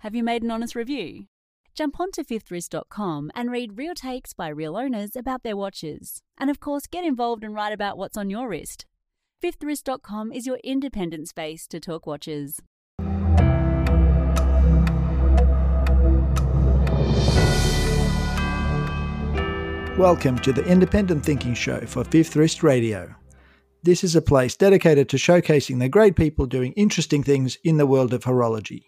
Have you made an honest review? Jump onto fifthwrist.com and read real takes by real owners about their watches. And of course, get involved and write about what's on your wrist. Fifthwrist.com is your independent space to talk watches. Welcome to the Independent Thinking Show for Fifth Wrist Radio. This is a place dedicated to showcasing the great people doing interesting things in the world of horology.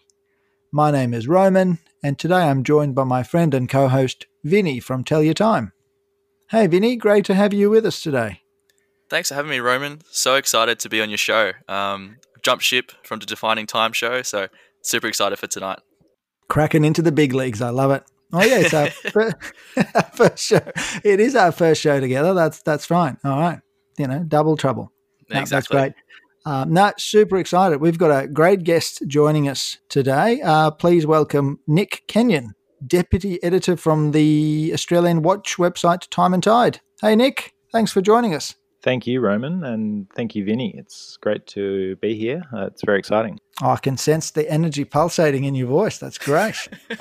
My name is Roman, and today I'm joined by my friend and co host, Vinny from Tell Your Time. Hey, Vinny, great to have you with us today. Thanks for having me, Roman. So excited to be on your show. Um, jumped ship from the Defining Time show, so super excited for tonight. Cracking into the big leagues. I love it. Oh yeah, it's our first, first show. It is our first show together. That's that's fine. All right, you know, double trouble. Exactly. That's great. Um, no, super excited. We've got a great guest joining us today. Uh, please welcome Nick Kenyon, deputy editor from the Australian watch website Time and Tide. Hey, Nick, thanks for joining us. Thank you, Roman, and thank you, Vinny. It's great to be here. Uh, it's very exciting. Oh, I can sense the energy pulsating in your voice. That's great.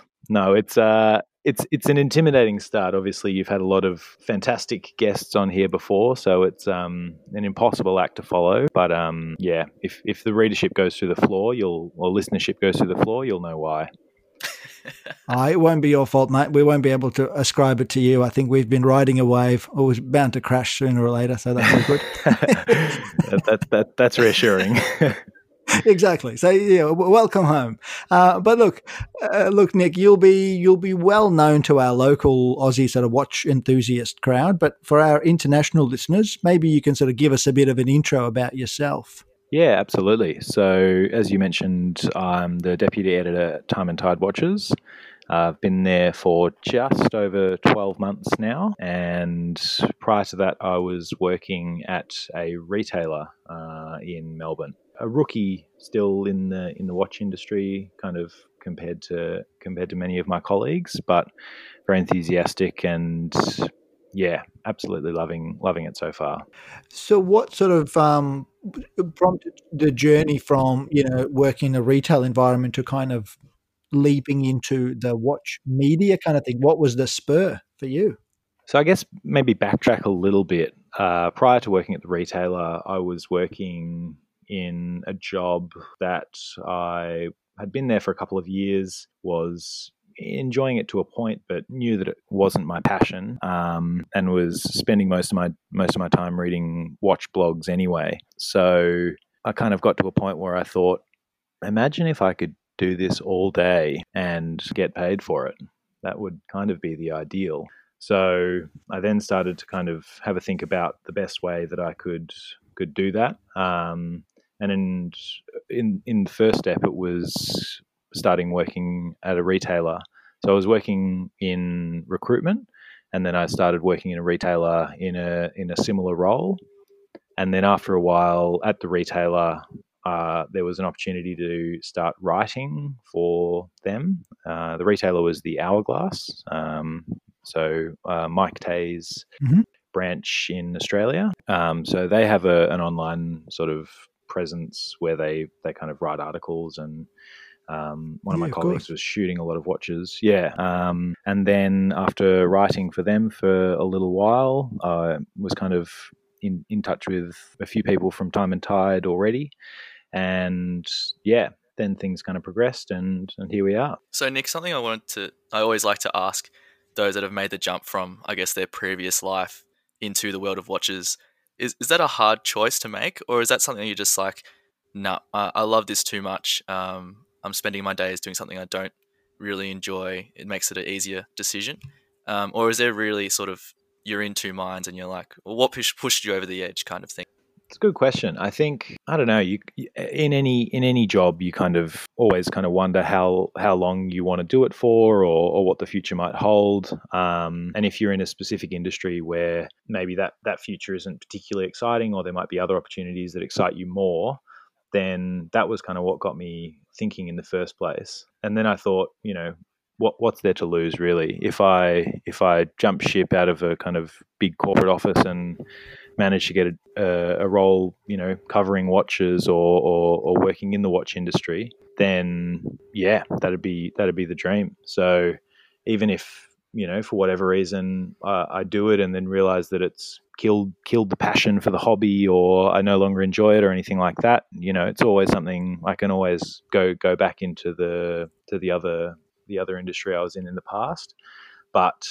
no, it's uh, it's it's an intimidating start. Obviously, you've had a lot of fantastic guests on here before, so it's um, an impossible act to follow. But um, yeah, if if the readership goes through the floor, you'll or listenership goes through the floor, you'll know why. oh, it won't be your fault, mate. We won't be able to ascribe it to you. I think we've been riding a wave. It was bound to crash sooner or later, so that's good. that, that, that, that's reassuring. exactly. So yeah, welcome home. Uh, but look, uh, look, Nick, you'll be you'll be well known to our local Aussie sort of watch enthusiast crowd. But for our international listeners, maybe you can sort of give us a bit of an intro about yourself. Yeah, absolutely. So as you mentioned, I'm the deputy editor at Time and Tide Watches. I've been there for just over 12 months now. And prior to that, I was working at a retailer uh, in Melbourne a rookie still in the in the watch industry, kind of compared to compared to many of my colleagues, but very enthusiastic and yeah, absolutely loving loving it so far. So, what sort of um, prompted the journey from you know working in a retail environment to kind of leaping into the watch media kind of thing? What was the spur for you? So, I guess maybe backtrack a little bit. Uh, prior to working at the retailer, I was working in a job that I had been there for a couple of years, was enjoying it to a point, but knew that it wasn't my passion, um, and was spending most of my most of my time reading watch blogs anyway. So I kind of got to a point where I thought, imagine if I could do this all day and get paid for it. That would kind of be the ideal. So I then started to kind of have a think about the best way that I could could do that. Um, and in in in the first step, it was starting working at a retailer. So I was working in recruitment, and then I started working in a retailer in a in a similar role. And then after a while at the retailer, uh, there was an opportunity to start writing for them. Uh, the retailer was the Hourglass, um, so uh, Mike Tay's mm-hmm. branch in Australia. Um, so they have a, an online sort of presence where they they kind of write articles and um, one of my colleagues of was shooting a lot of watches. Yeah. Um, and then after writing for them for a little while, I was kind of in, in touch with a few people from Time and Tide already. And yeah, then things kind of progressed and, and here we are. So, Nick, something I wanted to, I always like to ask those that have made the jump from, I guess, their previous life into the world of watches is is that a hard choice to make, or is that something you're just like, no, nah, I love this too much. Um, I'm spending my days doing something I don't really enjoy. It makes it an easier decision, um, or is there really sort of you're in two minds and you're like, well, what push, pushed you over the edge, kind of thing? It's a good question. I think I don't know. You in any in any job, you kind of always kind of wonder how how long you want to do it for, or, or what the future might hold. Um, and if you're in a specific industry where maybe that that future isn't particularly exciting, or there might be other opportunities that excite you more, then that was kind of what got me thinking in the first place. And then I thought, you know, what what's there to lose really? If I if I jump ship out of a kind of big corporate office and managed to get a, a, role, you know, covering watches or, or, or working in the watch industry, then yeah, that'd be that'd be the dream. So even if you know for whatever reason uh, I do it and then realize that it's killed killed the passion for the hobby or I no longer enjoy it or anything like that, you know, it's always something I can always go go back into the to the other the other industry I was in in the past. But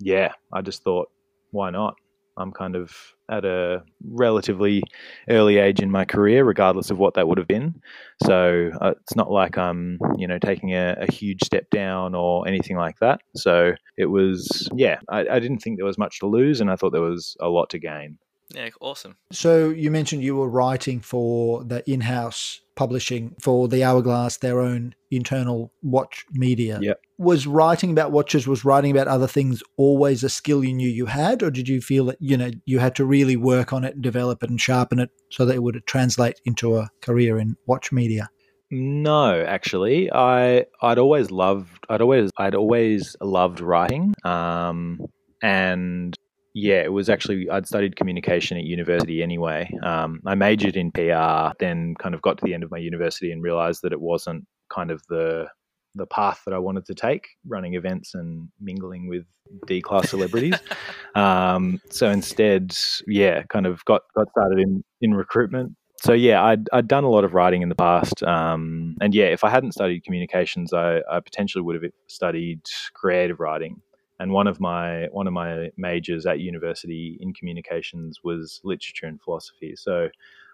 yeah, I just thought, why not? I'm kind of at a relatively early age in my career, regardless of what that would have been. So uh, it's not like I'm, you know, taking a, a, huge step down or anything like that. So it was, yeah, I, I didn't think there was much to lose, and I thought there was a lot to gain. Yeah, awesome. So you mentioned you were writing for the in-house publishing for the Hourglass, their own internal watch media. Yeah. Was writing about watches, was writing about other things always a skill you knew you had, or did you feel that you know you had to really work on it and develop it and sharpen it so that it would translate into a career in watch media? No, actually, I I'd always loved I'd always I'd always loved writing. Um, and yeah, it was actually, I'd studied communication at university anyway. Um, I majored in PR, then kind of got to the end of my university and realized that it wasn't kind of the the path that I wanted to take, running events and mingling with D class celebrities. um, so instead, yeah, kind of got, got started in, in recruitment. So yeah, I'd, I'd done a lot of writing in the past. Um, and yeah, if I hadn't studied communications, I, I potentially would have studied creative writing and one of my one of my majors at university in communications was literature and philosophy. So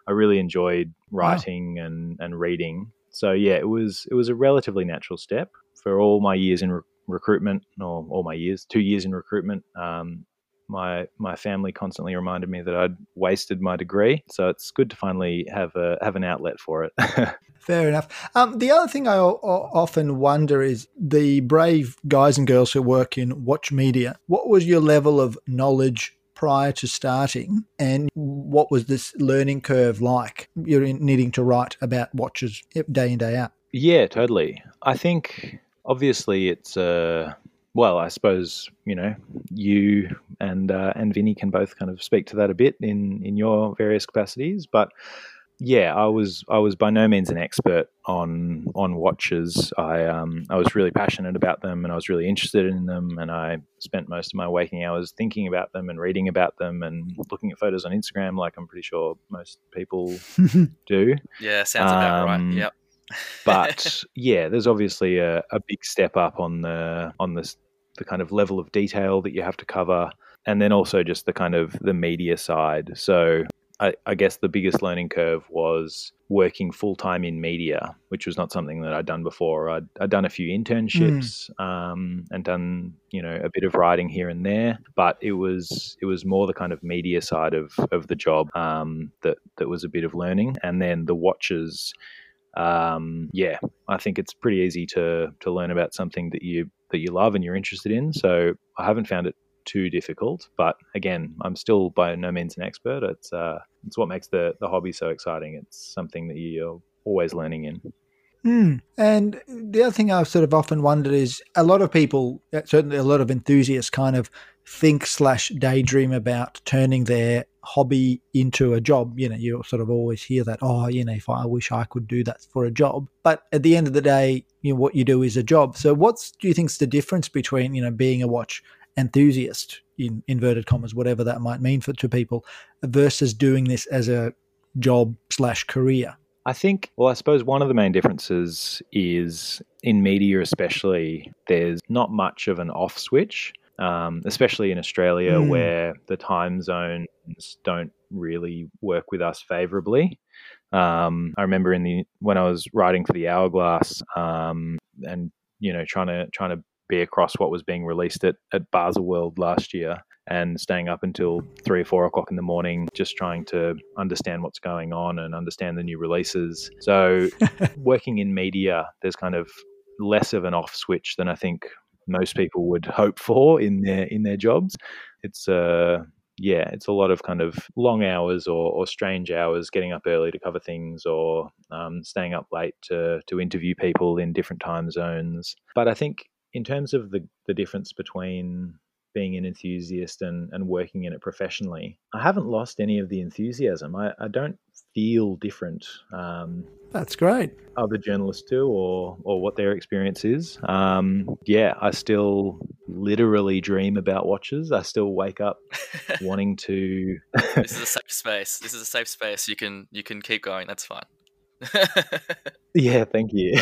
I really enjoyed writing wow. and and reading. So yeah, it was it was a relatively natural step for all my years in re- recruitment, or all my years, two years in recruitment. Um, my my family constantly reminded me that I'd wasted my degree, so it's good to finally have a have an outlet for it. Fair enough. Um, the other thing I o- often wonder is the brave guys and girls who work in watch media. What was your level of knowledge prior to starting, and what was this learning curve like? You're needing to write about watches day in day out. Yeah, totally. I think obviously it's a. Uh well, I suppose you know you and uh, and Vinny can both kind of speak to that a bit in in your various capacities, but yeah, I was I was by no means an expert on on watches. I um, I was really passionate about them, and I was really interested in them, and I spent most of my waking hours thinking about them and reading about them and looking at photos on Instagram, like I'm pretty sure most people do. Yeah, sounds about um, right. Yep. But yeah, there's obviously a, a big step up on the on this the kind of level of detail that you have to cover and then also just the kind of the media side so I, I guess the biggest learning curve was working full time in media, which was not something that I'd done before. I'd, I'd done a few internships mm. um, and done you know a bit of writing here and there, but it was it was more the kind of media side of, of the job um, that that was a bit of learning, and then the watches. Um, yeah, I think it's pretty easy to to learn about something that you that you love and you're interested in. So I haven't found it too difficult, but again, I'm still by no means an expert. It's uh, it's what makes the the hobby so exciting. It's something that you're always learning in. Mm. And the other thing I've sort of often wondered is a lot of people, certainly a lot of enthusiasts, kind of think slash daydream about turning their hobby into a job. You know, you sort of always hear that, oh, you know, if I wish I could do that for a job. But at the end of the day, you know, what you do is a job. So what's do you think's the difference between, you know, being a watch enthusiast in inverted commas, whatever that might mean for to people, versus doing this as a job slash career? I think, well, I suppose one of the main differences is in media, especially, there's not much of an off switch, um, especially in Australia mm. where the time zones don't really work with us favorably. Um, I remember in the when I was writing for the Hourglass um, and you know trying to trying to be across what was being released at, at Baselworld last year and staying up until three or four o'clock in the morning, just trying to understand what's going on and understand the new releases. So, working in media, there's kind of less of an off switch than I think most people would hope for in their in their jobs. It's uh yeah, it's a lot of kind of long hours or, or strange hours, getting up early to cover things, or um, staying up late to to interview people in different time zones. But I think in terms of the, the difference between being an enthusiast and, and working in it professionally, I haven't lost any of the enthusiasm. I, I don't feel different. Um, That's great. Other journalists do, or or what their experience is. Um, yeah, I still literally dream about watches. I still wake up wanting to. this is a safe space. This is a safe space. You can you can keep going. That's fine. yeah, thank you.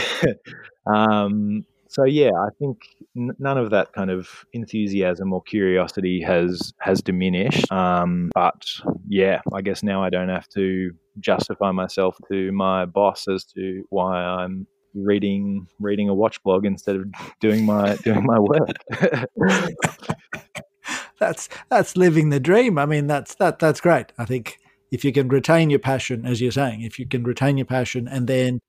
um, so yeah, I think n- none of that kind of enthusiasm or curiosity has has diminished. Um, but yeah, I guess now I don't have to justify myself to my boss as to why I'm reading reading a watch blog instead of doing my doing my work. that's that's living the dream. I mean, that's that that's great. I think if you can retain your passion, as you're saying, if you can retain your passion and then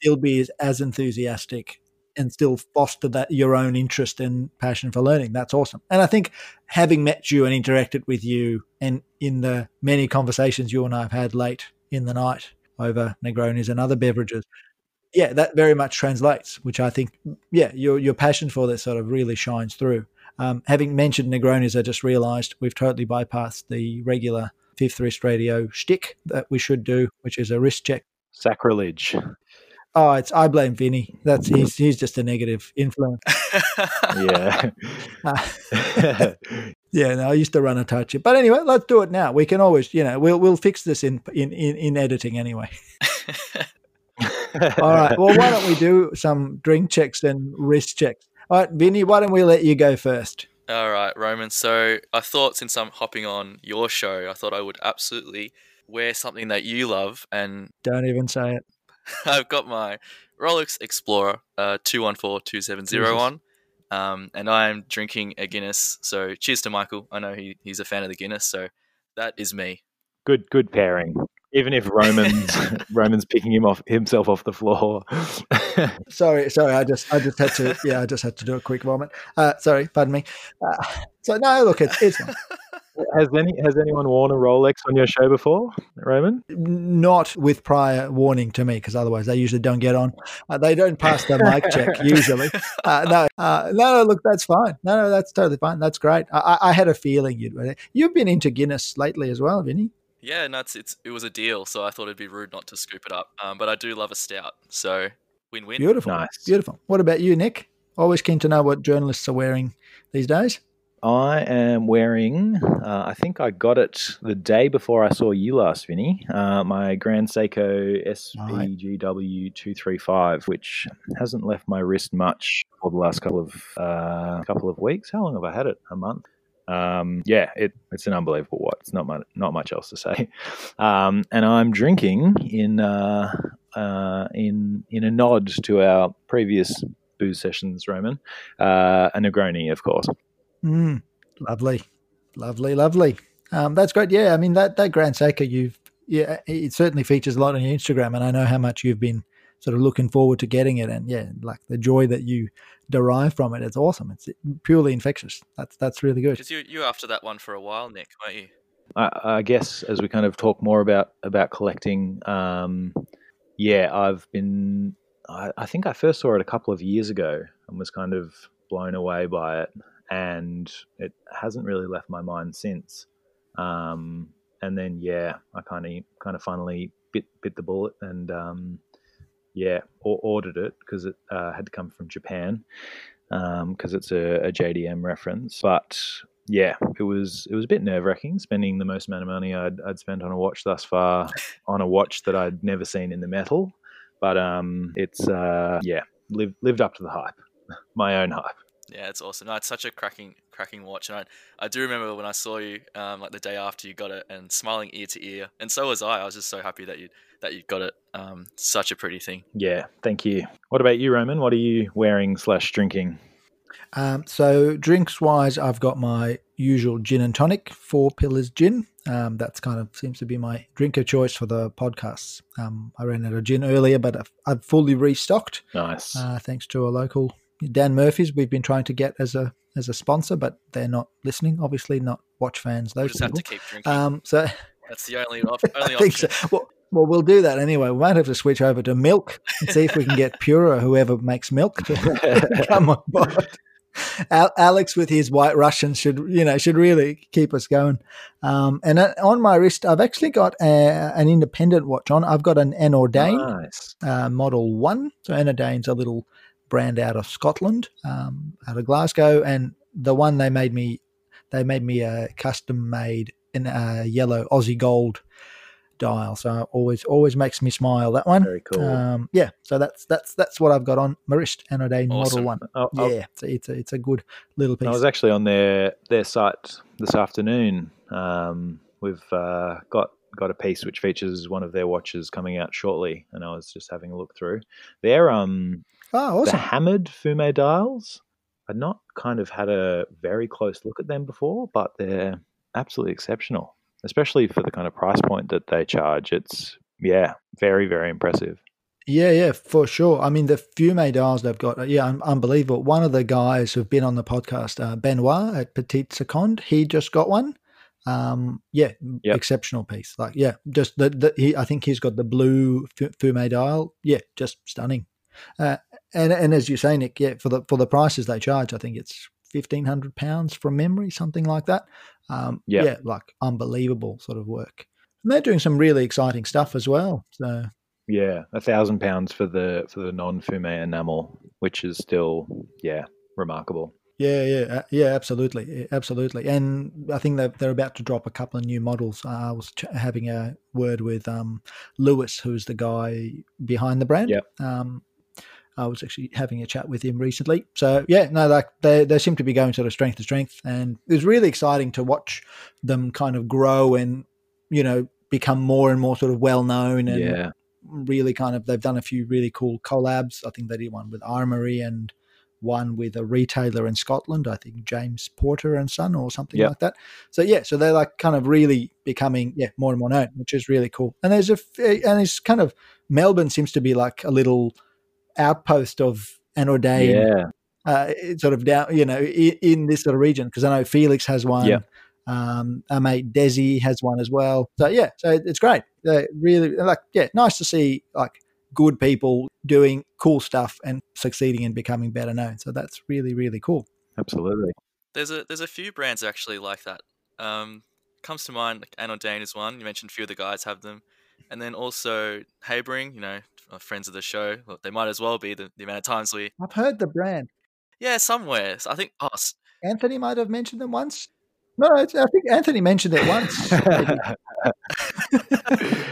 still be as, as enthusiastic and still foster that your own interest and passion for learning. That's awesome. And I think having met you and interacted with you and in the many conversations you and I have had late in the night over Negronis and other beverages, yeah, that very much translates, which I think, yeah, your your passion for this sort of really shines through. Um, having mentioned Negronis, I just realised we've totally bypassed the regular Fifth Wrist Radio shtick that we should do, which is a wrist check. Sacrilege. Oh, it's I blame Vinny. That's he's he's just a negative influence. yeah. Uh, yeah, no, I used to run a touch it. But anyway, let's do it now. We can always, you know, we'll we'll fix this in in in, in editing anyway. All right. Well, why don't we do some drink checks and wrist checks? All right, Vinny, why don't we let you go first? All right, Roman. So I thought since I'm hopping on your show, I thought I would absolutely wear something that you love and don't even say it. I've got my Rolex Explorer uh, 214270 um, and I'm drinking a Guinness. So cheers to Michael. I know he, he's a fan of the Guinness, so that is me. Good, good pairing. Even if Roman's Roman's picking him off himself off the floor. sorry, sorry. I just I just had to yeah I just had to do a quick moment. Uh, sorry, pardon me. Uh, so no, look, it's it's has any has anyone worn a Rolex on your show before, Roman? Not with prior warning to me, because otherwise they usually don't get on. Uh, they don't pass the mic check usually. Uh, no, uh, no, no, look, that's fine. No, no, that's totally fine. That's great. I, I had a feeling you'd. You've been into Guinness lately as well, Vinny. Yeah, no, it's, it's it was a deal, so I thought it'd be rude not to scoop it up. Um, but I do love a stout, so win-win. Beautiful, nice, beautiful. What about you, Nick? Always keen to know what journalists are wearing these days. I am wearing, uh, I think I got it the day before I saw you last, Vinny, uh, my Grand Seiko SBGW235, which hasn't left my wrist much for the last couple of uh, couple of weeks. How long have I had it? A month? Um, yeah, it, it's an unbelievable watch. not much, not much else to say. Um, and I'm drinking in uh, uh, in in a nod to our previous booze sessions, Roman, uh, a Negroni, of course. Mm, lovely, lovely, lovely. Um, that's great. Yeah, I mean that that Grand Seiko, you've yeah, it certainly features a lot on your Instagram, and I know how much you've been sort of looking forward to getting it, and yeah, like the joy that you derive from it. It's awesome. It's purely infectious. That's that's really good. Because you you after that one for a while, Nick, weren't you? I, I guess as we kind of talk more about about collecting, um, yeah, I've been. I, I think I first saw it a couple of years ago and was kind of blown away by it and it hasn't really left my mind since. Um, and then yeah, I kind of kind of finally bit bit the bullet and um, yeah, or ordered it because it uh, had to come from Japan because um, it's a, a, JDM reference. But yeah, it was it was a bit nerve wracking spending the most amount of money I'd, I'd spent on a watch thus far on a watch that I'd never seen in the metal. But um, it's uh, yeah lived lived up to the hype, my own hype. Yeah, it's awesome. No, it's such a cracking, cracking watch, and I, I do remember when I saw you, um, like the day after you got it, and smiling ear to ear, and so was I. I was just so happy that you that you got it. Um, such a pretty thing. Yeah, thank you. What about you, Roman? What are you wearing slash drinking? Um, so drinks wise, I've got my usual gin and tonic, Four Pillars Gin. Um, that's kind of seems to be my drink of choice for the podcasts. Um, I ran out of gin earlier, but I've, I've fully restocked. Nice, uh, thanks to a local Dan Murphy's we've been trying to get as a as a sponsor, but they're not listening. Obviously, not watch fans. Those we'll just people. have to keep drinking. Um, so that's the only, only option. So. Well, well, we'll do that anyway. We might have to switch over to milk and see if we can get Pura, whoever makes milk, to come on board. Alex with his White Russians should you know should really keep us going. Um, and uh, on my wrist, I've actually got a, an independent watch on. I've got an Anordain Nice. uh, Model One. So Anordain's a little brand out of Scotland, um, out of Glasgow, and the one they made me, they made me a custom made in a yellow Aussie gold dial. So always always makes me smile. That one. Very cool. Um, yeah, so that's that's that's what I've got on my wrist, Anordain Awesome. Model One. I- Yeah, it's a, it's a it's a good little piece. I was actually on their their site this afternoon. Um, we've uh, got got a piece which features one of their watches coming out shortly, and I was just having a look through. They're um oh, the hammered Fume dials. I'd not kind of had a very close look at them before, but they're absolutely exceptional, especially for the kind of price point that they charge. It's yeah, very very impressive. Yeah, yeah, for sure. I mean, the Fume dials they've got, yeah, un- unbelievable. One of the guys who've been on the podcast, uh, Benoit at Petite Seconde, he just got one. Um, yeah, Yep. exceptional piece. Like, yeah, just the, the he, I think he's got the blue Fume dial. Yeah, just stunning. Uh, and and as you say, Nick, yeah, for the for the prices they charge, I think it's fifteen hundred pounds from memory, something like that. Um, Yep. yeah, like unbelievable sort of work. And they're doing some really exciting stuff as well. So Yeah, a thousand pounds for the for the non Fume enamel, which is still yeah remarkable. Yeah, yeah, uh, yeah, absolutely, absolutely. And I think they're, they're about to drop a couple of new models. Uh, I was ch- having a word with um, Lewis, who's the guy behind the brand. Yep. Um, I was actually having a chat with him recently. So yeah, no, like they they seem to be going sort of strength to strength, and it was really exciting to watch them kind of grow and you know become more and more sort of well known and Yeah, really kind of they've done a few really cool collabs. I think they did one with Armory and one with a retailer in Scotland. I think James Porter and Son or something Yep. like that. So yeah, so they're like kind of really becoming yeah more and more known, which is really cool. And there's a and it's kind of Melbourne seems to be like a little outpost of Anordain yeah, uh, sort of down, you know, in, in this sort of region because I know Felix has one. Yep. Um, our mate Desi has one as well. So yeah, so it's great. They're really, like yeah, nice to see like good people doing cool stuff and succeeding and becoming better known. So that's really really cool. absolutely. There's a there's a few brands actually like that. Um, comes to mind like Anordain is one. You mentioned a few of the guys have them, and then also Habring. You know, uh, friends of the show. They might as well be the, the amount of times we. I've heard the brand. Yeah, somewhere. So I think. Oh, Anthony might have mentioned them once. No, I think Anthony mentioned it once.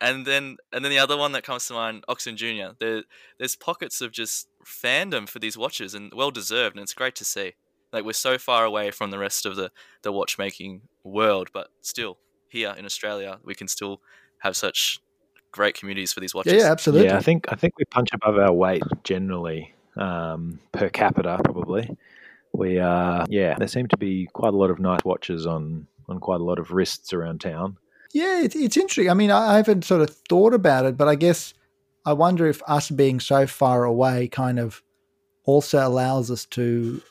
and then and then the other one that comes to mind, Ochs und Junior. There, there's pockets of just fandom for these watches, and well deserved, and it's great to see. Like we're so far away from the rest of the the watchmaking world, but still here in Australia, we can still have such great communities for these watches. yeah, absolutely. Yeah, I think I think we punch above our weight generally um, per capita. Probably we uh, yeah. There seem to be quite a lot of nice watches on on quite a lot of wrists around town. Yeah, it's, it's interesting. I mean, I, I haven't sort of thought about it, but I guess I wonder if us being so far away kind of also allows us to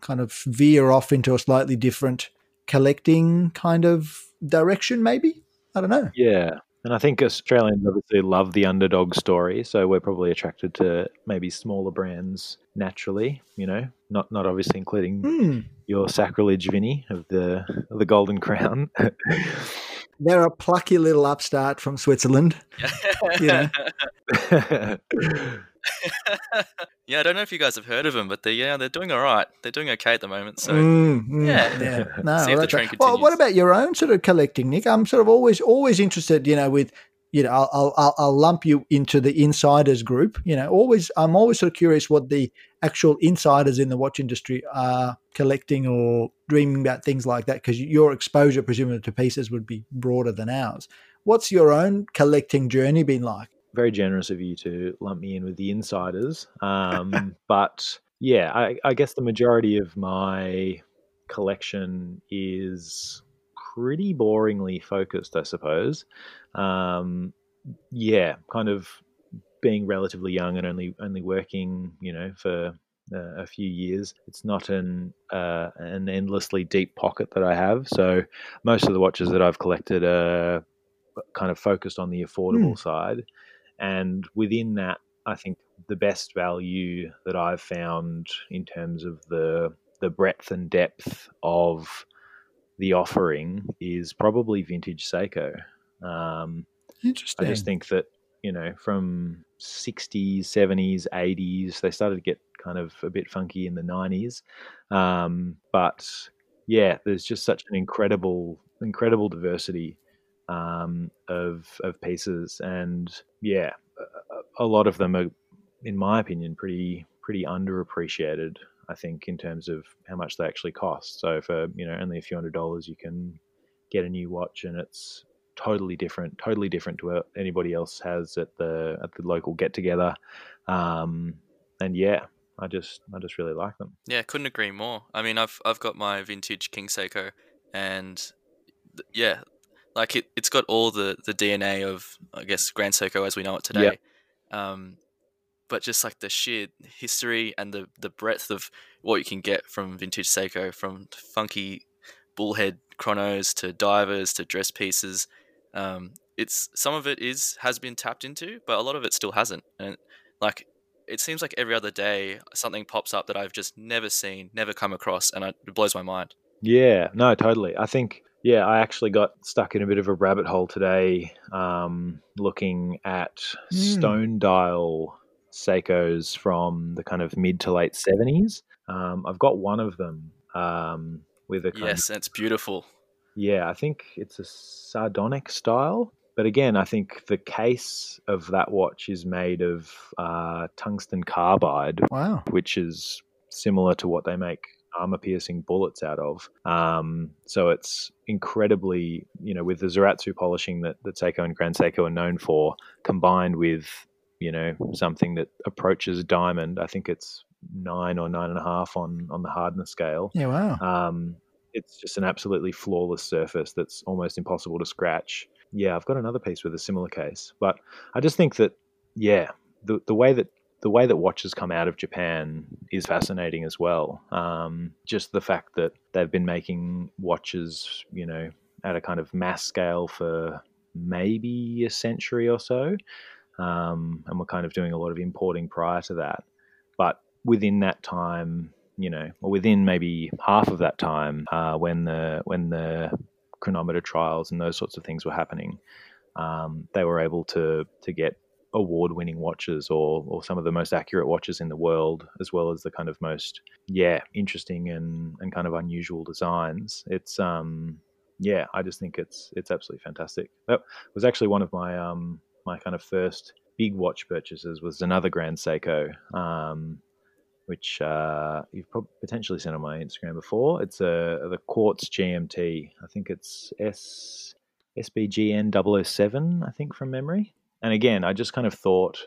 kind of veer off into a slightly different collecting kind of direction, maybe. I don't know. Yeah. And I think Australians obviously love the underdog story, so we're probably attracted to maybe smaller brands naturally. You know, not not obviously including Hmm. your sacrilege, Vinny, of the of the Golden Crown. They're a plucky little upstart from Switzerland. Yeah. yeah, I don't know if you guys have heard of them, but they yeah they're doing all right. They're doing okay at the moment. So Mm, mm, yeah. yeah. No, See if the that's trend right. Well, what about your own sort of collecting, Nick? I'm sort of always always interested, you know, with you know, I'll I'll, I'll, I'll lump you into the insiders group. You know, always I'm always sort of curious what the actual insiders in the watch industry are collecting or dreaming about things like that because your exposure, presumably to pieces, would be broader than ours. What's your own collecting journey been like? Very generous of you to lump me in with the insiders. Um, but yeah, I, I guess the majority of my collection is pretty boringly focused, I suppose. Um, yeah, kind of being relatively young and only only working, you know, for uh, a few years. It's not an uh, an endlessly deep pocket that I have. So most of the watches that I've collected are kind of focused on the affordable side, and within that I think the best value that I've found in terms of the the breadth and depth of the offering is probably vintage Seiko. Um, Interesting. I just think that you know from 60s, 70s, 80s, they started to get kind of a bit funky in the 90s, um, but yeah, there's just such an incredible, incredible diversity um, of of pieces, and yeah, a, lot of them are, in my opinion, pretty pretty underappreciated. I think in terms of how much they actually cost. So for you know only a few hundred dollars, you can get a new watch, and it's totally different, totally different to what anybody else has at the at the local get together. Um, and yeah, I just I just really like them. Yeah, couldn't agree more. I mean, I've I've got my vintage King Seiko, and yeah, like it it's got all the the DNA of I guess Grand Seiko as we know it today. Um, but just like the sheer history and the the breadth of what you can get from vintage Seiko, from funky bullhead chronos to divers to dress pieces. Um, it's some of it is has been tapped into, but a lot of it still hasn't. And like it seems like every other day something pops up that I've just never seen, never come across, and it blows my mind. Yeah, no, totally. I think yeah, I actually got stuck in a bit of a rabbit hole today, um, looking at mm. stone dial Seikos from the kind of mid to late seventies. Um, I've got one of them um, with a yes, of, it's beautiful. Yeah, I think it's a sardonyx style. But again, I think the case of that watch is made of uh, tungsten carbide, wow. which is similar to what they make armor piercing bullets out of. Um, so it's incredibly, you know, with the Zaratsu polishing that, that Seiko and Grand Seiko are known for, combined with, you know, something that approaches diamond. I think it's nine or nine and a half on on the hardness scale. Yeah, wow. Um, it's just an absolutely flawless surface that's almost impossible to scratch. Yeah, I've got another piece with a similar case, but I just think that yeah, the the way that the way that watches come out of Japan is fascinating as well. Um, just the fact that they've been making watches, you know, at a kind of mass scale for maybe a century or so, um, and we're kind of doing a lot of importing prior to that. But within that time, you know, or within maybe half of that time, uh, when the when the chronometer trials and those sorts of things were happening, um, they were able to to get award-winning watches or or some of the most accurate watches in the world, as well as the kind of most yeah interesting and and kind of unusual designs. It's um yeah, I just think it's it's absolutely fantastic. That was actually one of my um my kind of first big watch purchases was another Grand Seiko. Um, which uh, you've potentially seen on my Instagram before. It's a the Quartz GMT. I think it's S SBGN 007, I think from memory. And again, I just kind of thought,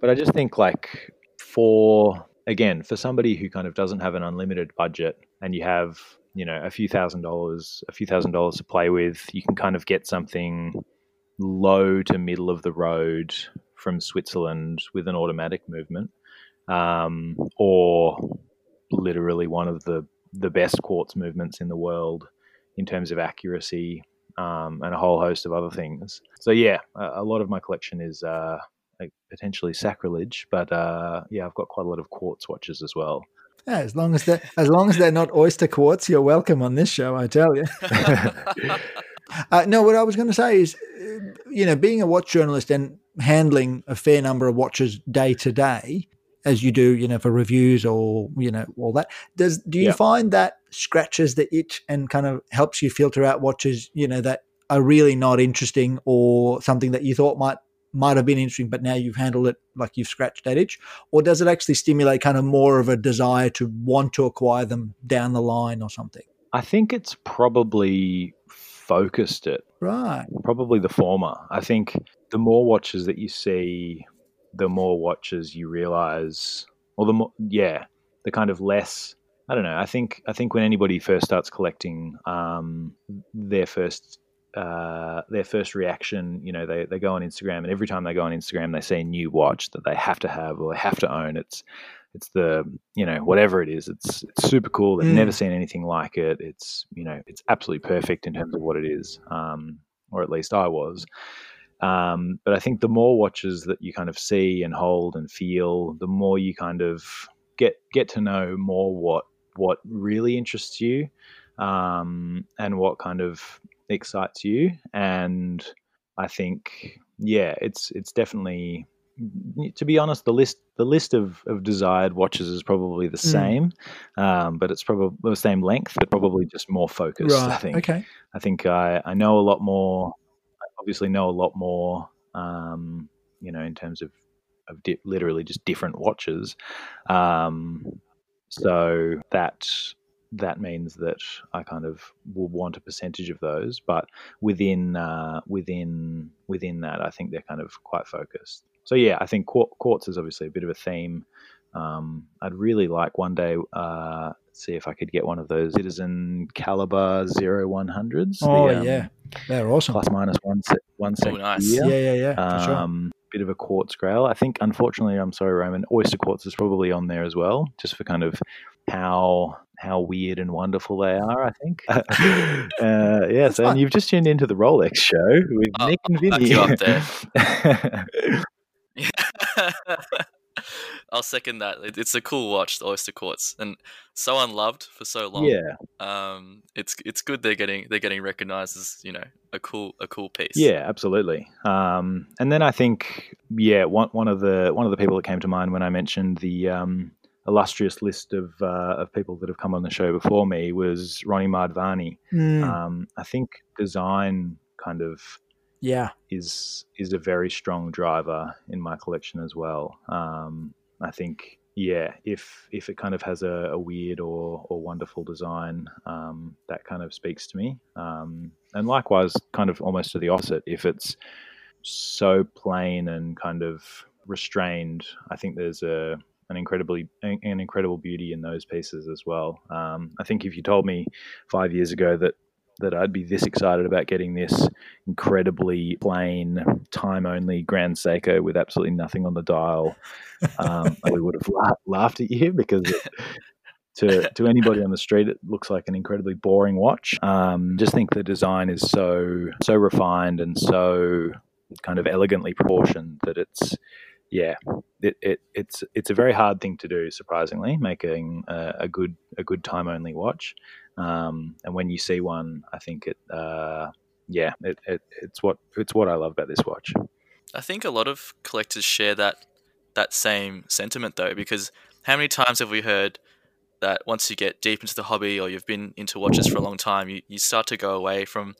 but I just think like for again for somebody who kind of doesn't have an unlimited budget and you have you know a few thousand dollars a few thousand dollars to play with you can kind of get something low to middle of the road from switzerland with an automatic movement um, or literally one of the the best quartz movements in the world in terms of accuracy um, and a whole host of other things. So yeah, a, a lot of my collection is uh, like potentially sacrilege, but uh, yeah, I've got quite a lot of quartz watches as well. Yeah, as long as they as long as they're not oyster quartz, you're welcome on this show. I tell you. uh, no, what I was going to say is, you know, being a watch journalist and handling a fair number of watches day to day, as you do, you know, for reviews or you know all that. Does do you yeah. find that scratches the itch and kind of helps you filter out watches, you know, that are really not interesting or something that you thought might might have been interesting, but now you've handled it like you've scratched that itch, or does it actually stimulate kind of more of a desire to want to acquire them down the line or something? I think it's probably focused it. Right. Probably the former. I think the more watches that you see the more watches you realize, or the more, yeah, the kind of less. I don't know. I think I think when anybody first starts collecting, um, their first uh, their first reaction, you know, they, they go on Instagram, and every time they go on Instagram, they see a new watch that they have to have or they have to own. It's it's the you know whatever it is. It's it's super cool. They've mm. never seen anything like it. It's you know it's absolutely perfect in terms of what it is, um, or at least I was. Um, but I think the more watches that you kind of see and hold and feel, the more you kind of get get to know more what what really interests you um, and what kind of excites you. And I think, yeah, it's it's definitely to be honest, the list the list of, of desired watches is probably the Mm. same, um, but it's probably the same length, but probably just more focused. I think. Okay. I think I, I know a lot more. Obviously know a lot more. Um, you know, in terms of of di- literally just different watches. Um, so that that means that I kind of will want a percentage of those, but within uh, within within that, I think they're kind of quite focused. So yeah, I think quar- quartz is obviously a bit of a theme. Um, I'd really like one day uh, see if I could get one of those Citizen Caliber Zero One Hundreds. Oh um, yeah, they're awesome. plus minus one se- one second nice. year. Yeah, yeah, yeah. For sure. Um, bit of a quartz grail. I think, unfortunately, I'm sorry, Roman. Oyster quartz is probably on there as well, just for kind of how how weird and wonderful they are. I think. uh, yeah. So, and you've just tuned into the Rolex show with I'll- Nick and I'll back Vinny. you up there. I'll second that. It, it's a cool watch, the Oyster Quartz, and so unloved for so long. yeah. Um, it's it's good they're getting they're getting recognized as you know a cool a cool piece. Yeah, absolutely. Um, and then I think, yeah, one one of the one of the people that came to mind when I mentioned the um, illustrious list of uh, of people that have come on the show before me was Ronnie Mardvani. Mm, Um, I think design kind of yeah. is is a very strong driver in my collection as well. Um, I think, yeah, if if it kind of has a, a weird or or wonderful design, um, that kind of speaks to me. Um, and likewise, kind of almost to the opposite, if it's so plain and kind of restrained, I think there's a an incredibly an incredible beauty in those pieces as well. Um, I think if you told me five years ago that that I'd be this excited about getting this incredibly plain, time only Grand Seiko with absolutely nothing on the dial, um, we would have la- laughed at you because it, to to anybody on the street, it looks like an incredibly boring watch. Um, just think the design is so so refined and so kind of elegantly proportioned that it's yeah. It, it it's it's a very hard thing to do surprisingly making a, a good a good time only watch. Um, and when you see one i think it uh, yeah it, it it's what it's what i love about this watch. I think a lot of collectors share that that same sentiment though, because how many times have we heard that once you get deep into the hobby or you've been into watches for a long time, you, you start to go away from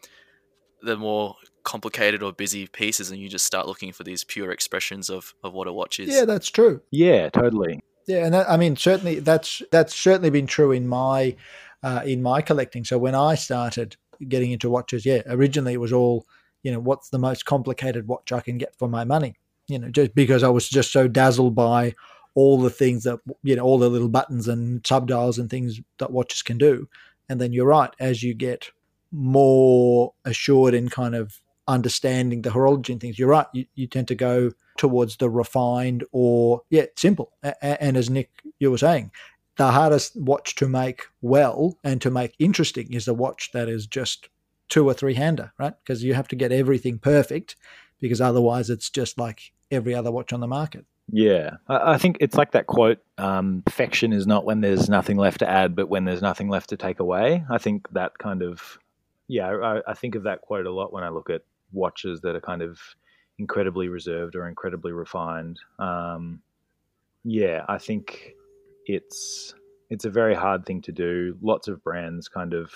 the more complicated or busy pieces and you just start looking for these pure expressions of, of what a watch is. Yeah, that's true. yeah totally Yeah, and that, I mean, certainly that's that's certainly been true in my uh, in my collecting. So when I started getting into watches, yeah, originally it was all you know, what's the most complicated watch I can get for my money? You know, just because I was just so dazzled by all the things that you know, all the little buttons and subdials and things that watches can do. And then you're right, as you get more assured in kind of understanding the horology and things, you're right. You, you tend to go towards the refined or yeah, simple. A- and as Nick you were saying, the hardest watch to make well and to make interesting is the watch that is just two or three hander, right? Because you have to get everything perfect, because otherwise it's just like every other watch on the market. Yeah, I, I think it's like that quote: um, "Perfection is not when there's nothing left to add, but when there's nothing left to take away." I think that kind of, yeah, I, I think of that quote a lot when I look at watches that are kind of incredibly reserved or incredibly refined. Um, yeah, I think it's it's a very hard thing to do. Lots of brands kind of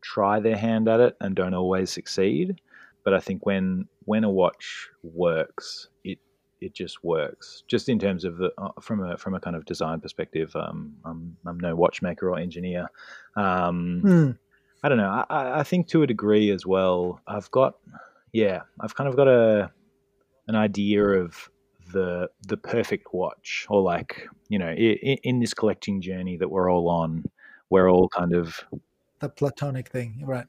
try their hand at it and don't always succeed. But I think when when a watch works, it it just works. Just in terms of the uh, from a from a kind of design perspective, um, I'm I'm no watchmaker or engineer. Um, Hmm. I don't know. I- I, think to a degree as well. I've got yeah. I've kind of got a an idea of the the perfect watch, or like you know, in, in this collecting journey that we're all on, we're all kind of The platonic thing, right?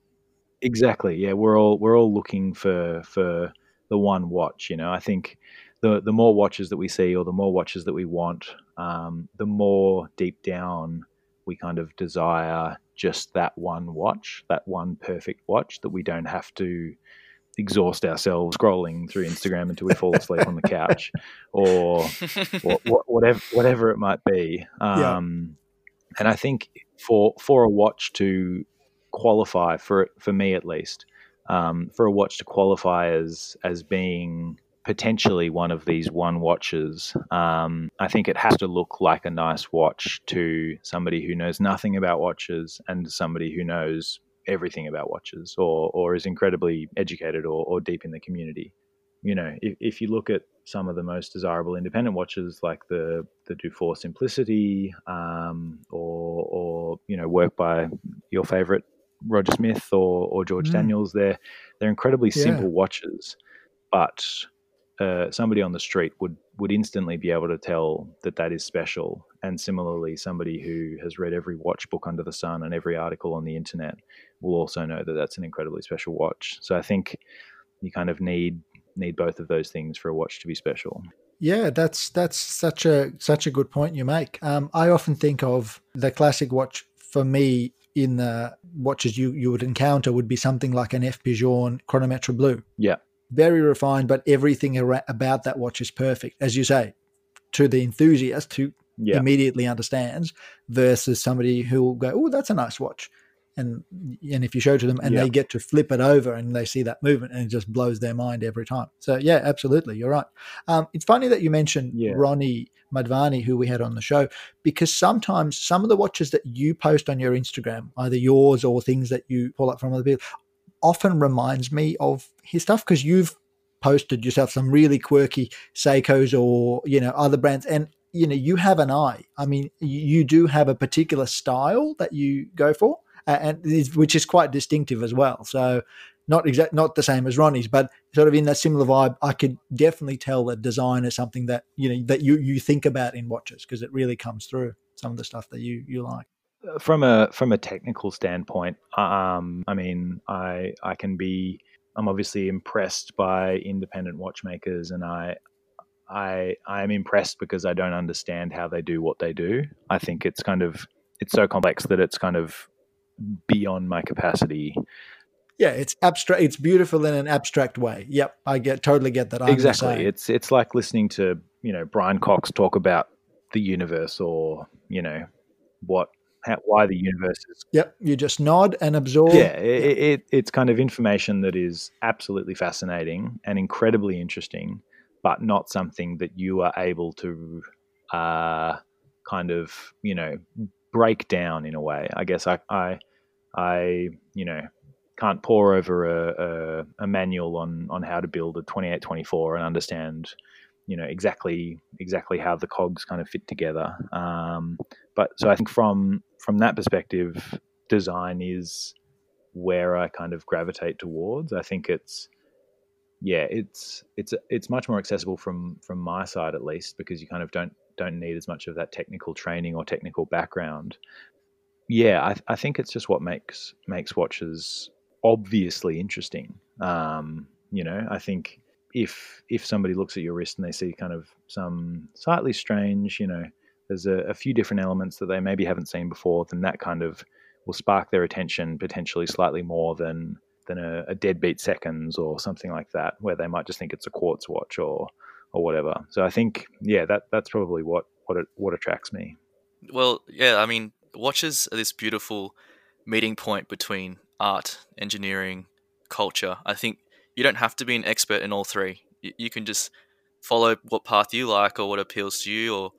Exactly. Yeah, we're all we're all looking for for the one watch. You know, I think the the more watches that we see, or the more watches that we want, um, the more deep down we kind of desire just that one watch, that one perfect watch that we don't have to exhaust ourselves scrolling through Instagram until we fall asleep on the couch, or, or whatever whatever it might be. Um, yeah. And I think for for a watch to qualify for for me at least, um, for a watch to qualify as as being potentially one of these one watches, um, I think it has to look like a nice watch to somebody who knows nothing about watches and somebody who knows everything about watches or, or is incredibly educated or, or deep in the community. You know, if, if you look at some of the most desirable independent watches like the the Dufour Simplicity um, or or you know work by your favorite Roger Smith or, or George mm. Daniels, they're they're incredibly yeah. simple watches, but uh, somebody on the street would would instantly be able to tell that that is special. And similarly, somebody who has read every watch book under the sun and every article on the internet will also know that that's an incredibly special watch. So I think you kind of need need both of those things for a watch to be special. Yeah, that's that's such a such a good point you make. Um, I often think of the classic watch for me in the watches you you would encounter would be something like an F.P. Journe Chronomètre Blue. Yeah, very refined, but everything about that watch is perfect, as you say, to the enthusiast who yeah. immediately understands, versus somebody who will go, "Oh, that's a nice watch," and and if you show to them and yeah. they get to flip it over and they see that movement and it just blows their mind every time. So yeah, absolutely, you're right. Um, it's funny that you mentioned yeah. Ronnie Madvani, who we had on the show, because sometimes some of the watches that you post on your Instagram, either yours or things that you pull up from other people, often reminds me of his stuff because you've posted yourself some really quirky Seikos or you know other brands, and you know you have an eye. I mean, you do have a particular style that you go for, and which is quite distinctive as well. So not exact, not the same as Ronnie's, but sort of in that similar vibe. I could definitely tell that design is something that you know that you you think about in watches because it really comes through some of the stuff that you you like from a from a technical standpoint, um, I mean, I I can be I'm obviously impressed by independent watchmakers, and I I I am impressed because I don't understand how they do what they do. I think it's kind of it's so complex that it's kind of beyond my capacity. Yeah, it's abstract. It's beautiful in an abstract way. Yep, I get totally get that. I'm exactly. It's it's like listening to you know Brian Cox talk about the universe or you know what how, why the universe is. Yep, you just nod and absorb. Yeah, it, it, it's kind of information that is absolutely fascinating and incredibly interesting, but not something that you are able to uh, kind of, you know, break down in a way. I guess I, I, I you know, can't pore over a, a, a manual on on how to build a 2824 and understand you know exactly exactly how the cogs kind of fit together um, but so i think from from that perspective, design is where I kind of gravitate towards. I think it's yeah, it's it's it's much more accessible from from my side at least because you kind of don't don't need as much of that technical training or technical background. Yeah, I, I think it's just what makes makes watches obviously interesting. Um, you know, I think if if somebody looks at your wrist and they see kind of some slightly strange, you know, there's a, a few different elements that they maybe haven't seen before, then that kind of will spark their attention potentially slightly more than than a, a deadbeat seconds or something like that, where they might just think it's a quartz watch or or whatever. So I think yeah, that that's probably what what it, what attracts me. Well, yeah, I mean, watches are this beautiful meeting point between art, engineering, culture. I think you don't have to be an expert in all three. You, you can just follow what path you like or what appeals to you or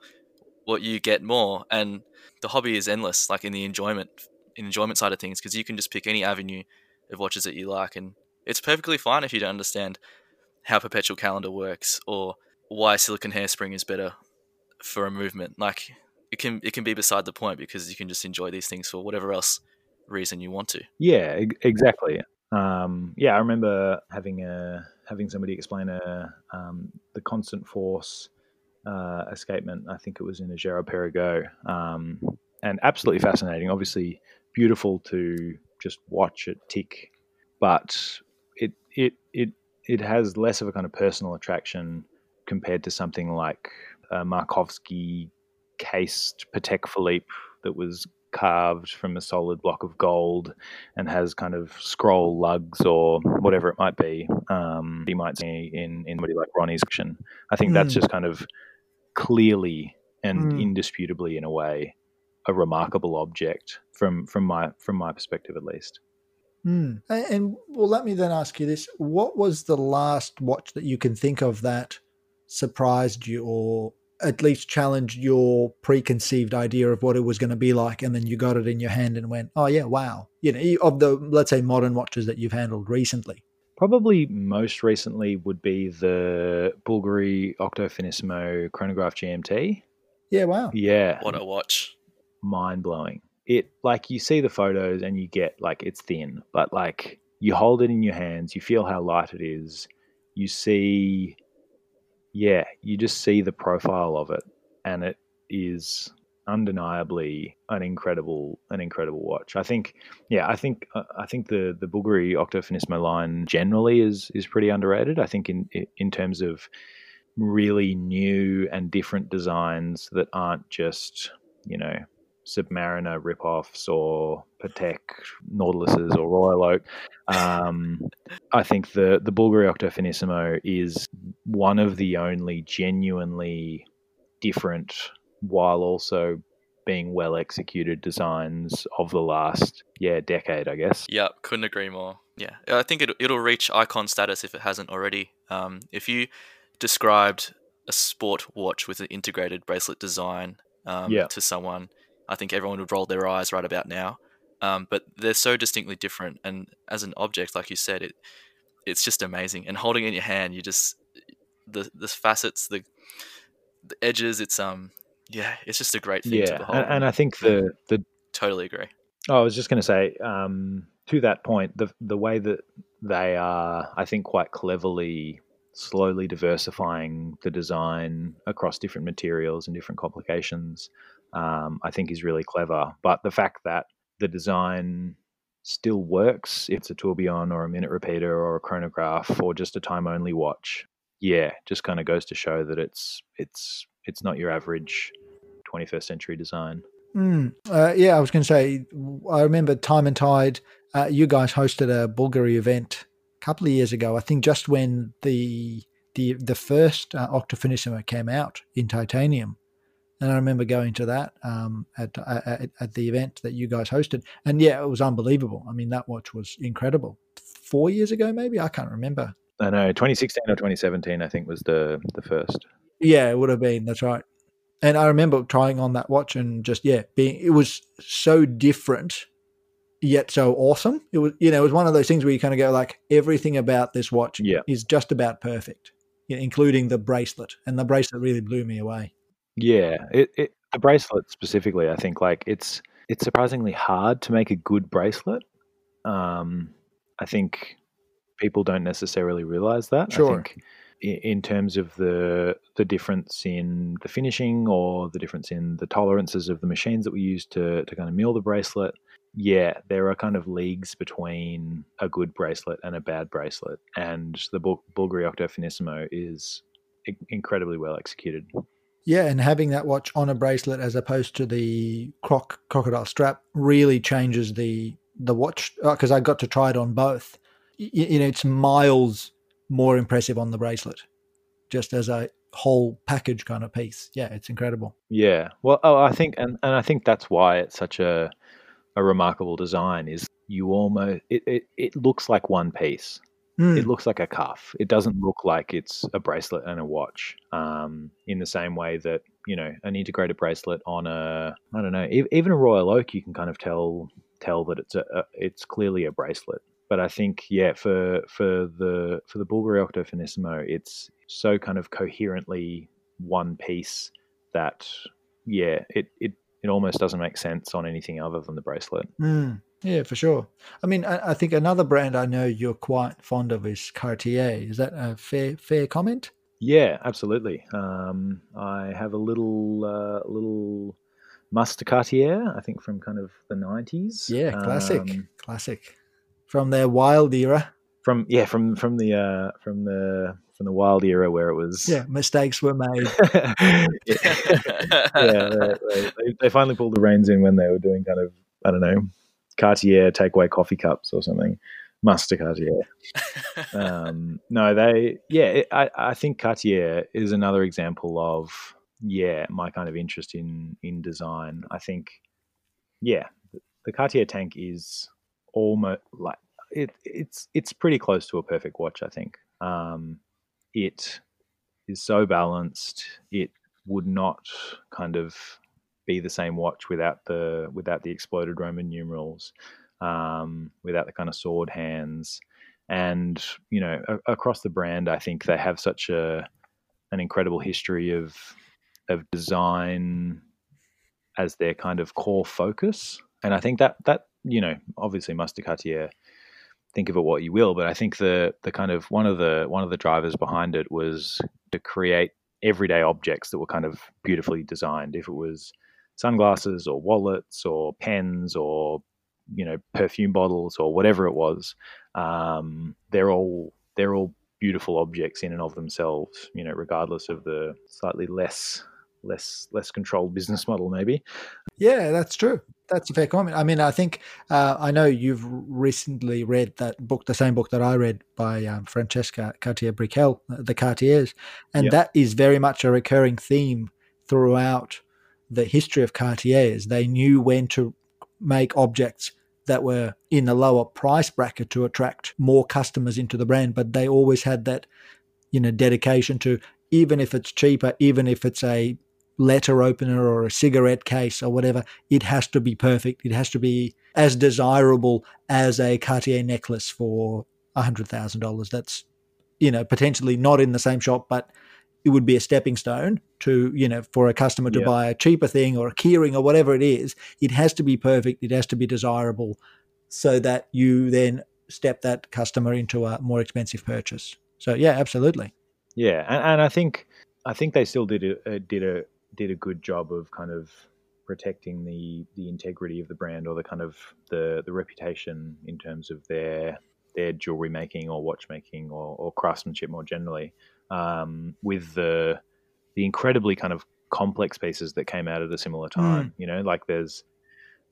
what you get more. And the hobby is endless, like in the enjoyment enjoyment side of things, because you can just pick any avenue of watches that you like, and it's perfectly fine if you don't understand how perpetual calendar works or why silicon hairspring is better for a movement. Like it can it can be beside the point because you can just enjoy these things for whatever else reason you want to. Yeah, exactly. Um, yeah, I remember having a having somebody explain a um, the constant force uh, escapement. I think it was in a Girard-Perregaux, um, and absolutely fascinating. Obviously, beautiful to just watch it tick, but it it it it has less of a kind of personal attraction compared to something like a Markowski cased Patek Philippe that was carved from a solid block of gold and has kind of scroll lugs or whatever it might be. Um, you might see in in somebody like Ronnie's action. I think mm. that's hmm. just kind of clearly and mm. indisputably, in a way, a remarkable object from from my from my perspective at least. Mm. And, and well, let me then ask you this: What was the last watch that you can think of that surprised you or at least challenged your preconceived idea of what it was going to be like, and then you got it in your hand and went, "Oh yeah, wow!" You know, of the let's say modern watches that you've handled recently. Probably most recently would be the Bulgari Octo Finissimo Chronograph GMT. Yeah, wow. Yeah. What a watch. Mind blowing. It like you see the photos and you get like it's thin, but like you hold it in your hands, you feel how light it is. You see yeah, you just see the profile of it, and it is undeniably an incredible an incredible watch. I think yeah, I think uh, I think the the Bulgari Octo Finissimo line generally is is pretty underrated. I think in in terms of really new and different designs that aren't just, you know, Submariner ripoffs or Patek Nautiluses or Royal Oak. Um, I think the the Bulgari Octo Finissimo is one of the only genuinely different, while also being well executed designs of the last yeah decade, I guess. Yeah, couldn't agree more. Yeah, I think it it'll reach icon status if it hasn't already. Um, if you described a sport watch with an integrated bracelet design um, yeah. to someone I think everyone would roll their eyes right about now. Um, but they're so distinctly different, and as an object, like you said, it it's just amazing. And holding it in your hand, you just the the facets, the the edges. It's um yeah, it's just a great thing yeah, to behold. And, and I think the the totally agree. Oh, I was just going to say um, to that point, the the way that they are, I think, quite cleverly slowly diversifying the design across different materials and different complications um, I think is really clever. But the fact that the design still works, if it's a tourbillon or a minute repeater or a chronograph or just a time only watch, yeah, just kind of goes to show that it's it's it's not your average 21st century design. Mm, uh, yeah, I was going to say, I remember Time and Tide, uh, you guys hosted a Bulgari event a couple of years ago. I think just when the the the first uh, came out in titanium, and I remember going to that um, at, at, at the event that you guys hosted, and yeah, it was unbelievable. I mean, that watch was incredible. Four years ago, maybe I can't remember. I know 2016 or 2017, I think was the the first. Yeah, it would have been. That's right. And I remember trying on that watch and just yeah, being it was so different yet so awesome. It was you know it was one of those things where you kind of go like everything about this watch yeah. is just about perfect, including the bracelet, and the bracelet really blew me away. Yeah, it, it the bracelet specifically, I think like it's it's surprisingly hard to make a good bracelet. Um, I think people don't necessarily realize that. Sure. I think in terms of the the difference in the finishing or the difference in the tolerances of the machines that we use to to kind of mill the bracelet, yeah, there are kind of leagues between a good bracelet and a bad bracelet, and the Bulgari Octo Finissimo is incredibly well executed. Yeah, and having that watch on a bracelet as opposed to the croc crocodile strap really changes the the watch because uh, I got to try it on both. You, you know, it's miles more impressive on the bracelet, just as a whole package kind of piece. Yeah, it's incredible. Yeah, well, oh, I think, and, and I think that's why it's such a a remarkable design. Is you almost it, it, it looks like one piece. Mm. It looks like a cuff. It doesn't look like it's a bracelet and a watch. Um, in the same way that you know an integrated bracelet on a I don't know even a Royal Oak, you can kind of tell tell that it's a, a it's clearly a bracelet. But I think yeah, for for the for the Bulgari Octo Finissimo, it's so kind of coherently one piece that yeah, it it it almost doesn't make sense on anything other than the bracelet. Mm. Yeah, for sure. I mean, I, I, think another brand I know you're quite fond of is Cartier. Is that a fair fair comment? Yeah, absolutely. Um, I have a little uh, little Must Cartier, I think from kind of the nineties. Yeah, classic, um, classic from their wild era. From yeah, from from the uh, from the from the wild era where it was yeah mistakes were made. yeah, yeah they, they, they finally pulled the reins in when they were doing kind of I don't know Cartier takeaway coffee cups or something. Must de Cartier. um, no, they yeah. It, I I think Cartier is another example of yeah my kind of interest in in design. I think yeah the Cartier tank is almost like it, it's it's pretty close to a perfect watch. I think um, it is so balanced. It would not kind of be the same watch without the without the exploded Roman numerals, um, without the kind of sword hands, and you know a- across the brand, I think they have such a an incredible history of of design as their kind of core focus, and I think that that you know obviously Must de Cartier think of it what you will, but I think the the kind of one of the one of the drivers behind it was to create everyday objects that were kind of beautifully designed. If it was sunglasses or wallets or pens or you know perfume bottles or whatever it was, um, they're all they're all beautiful objects in and of themselves. You know, regardless of the slightly less less less controlled business model, maybe. Yeah, that's true. That's a fair comment. I mean, I think uh, I know you've recently read that book, the same book that I read by um, Francesca Cartier Brickell, The Cartiers, and Yep. that is very much a recurring theme throughout the history of Cartiers. They knew when to make objects that were in a lower price bracket to attract more customers into the brand, but they always had that, you know, dedication to even if it's cheaper, even if it's a letter opener or a cigarette case or whatever, it has to be perfect. It has to be as desirable as a Cartier necklace for a hundred thousand dollars. That's you know potentially not in the same shop, but it would be a stepping stone to you know for a customer to Yeah. buy a cheaper thing or a keyring or whatever it is. It has to be perfect. It has to be desirable, so that you then step that customer into a more expensive purchase. So yeah, absolutely. Yeah, and, and I think I think they still did a, a did a did a good job of kind of protecting the the integrity of the brand or the kind of the the reputation in terms of their their jewelry making or watchmaking or, or craftsmanship more generally um, with the the incredibly kind of complex pieces that came out at a similar time you know like there's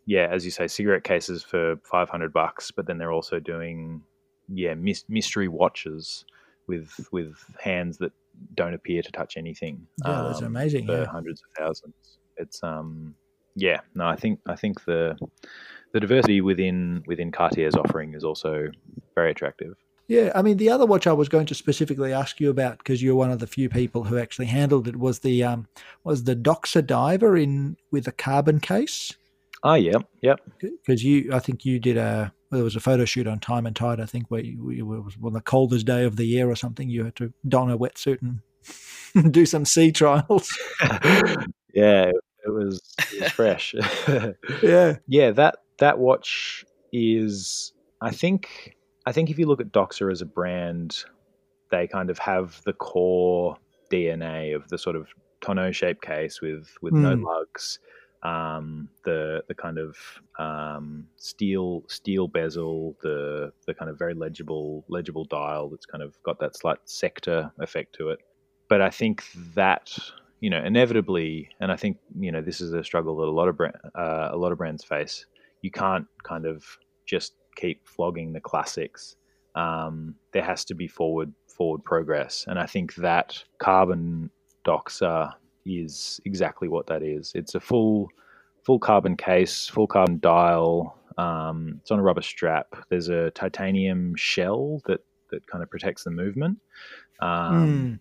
yeah as you say cigarette cases for 500 bucks but then they're also doing yeah mys- mystery watches with with hands that don't appear to touch anything. Yeah, that's um, amazing, For yeah. hundreds of thousands, it's um, yeah. No, I think I think the the diversity within within Cartier's offering is also very attractive. Yeah, I mean, the other watch I was going to specifically ask you about because you're one of the few people who actually handled it was the um was the Doxa Diver in with a carbon case Oh yeah, yep. because you I think you did a well, there was a photo shoot on Time and Tide I think where you, you it was on the coldest day of the year or something you had to don a wetsuit and do some sea trials. yeah, it was, it was fresh. yeah, yeah, that that watch is. I think. I think if you look at Doxa as a brand, they kind of have the core DNA of the sort of tonneau shaped case with with no Mm. lugs, um, the the kind of um, steel steel bezel, the the kind of very legible legible dial that's kind of got that slight sector effect to it. But I think that you know inevitably, and I think you know this is a struggle that a lot of brand, uh, a lot of brands face. You can't kind of just keep flogging the classics. Um, there has to be forward forward progress, and I think that carbon Doxa is exactly what that is. It's a full full carbon case, full carbon dial. Um, it's on a rubber strap. There's a titanium shell that that kind of protects the movement. Um, Mm.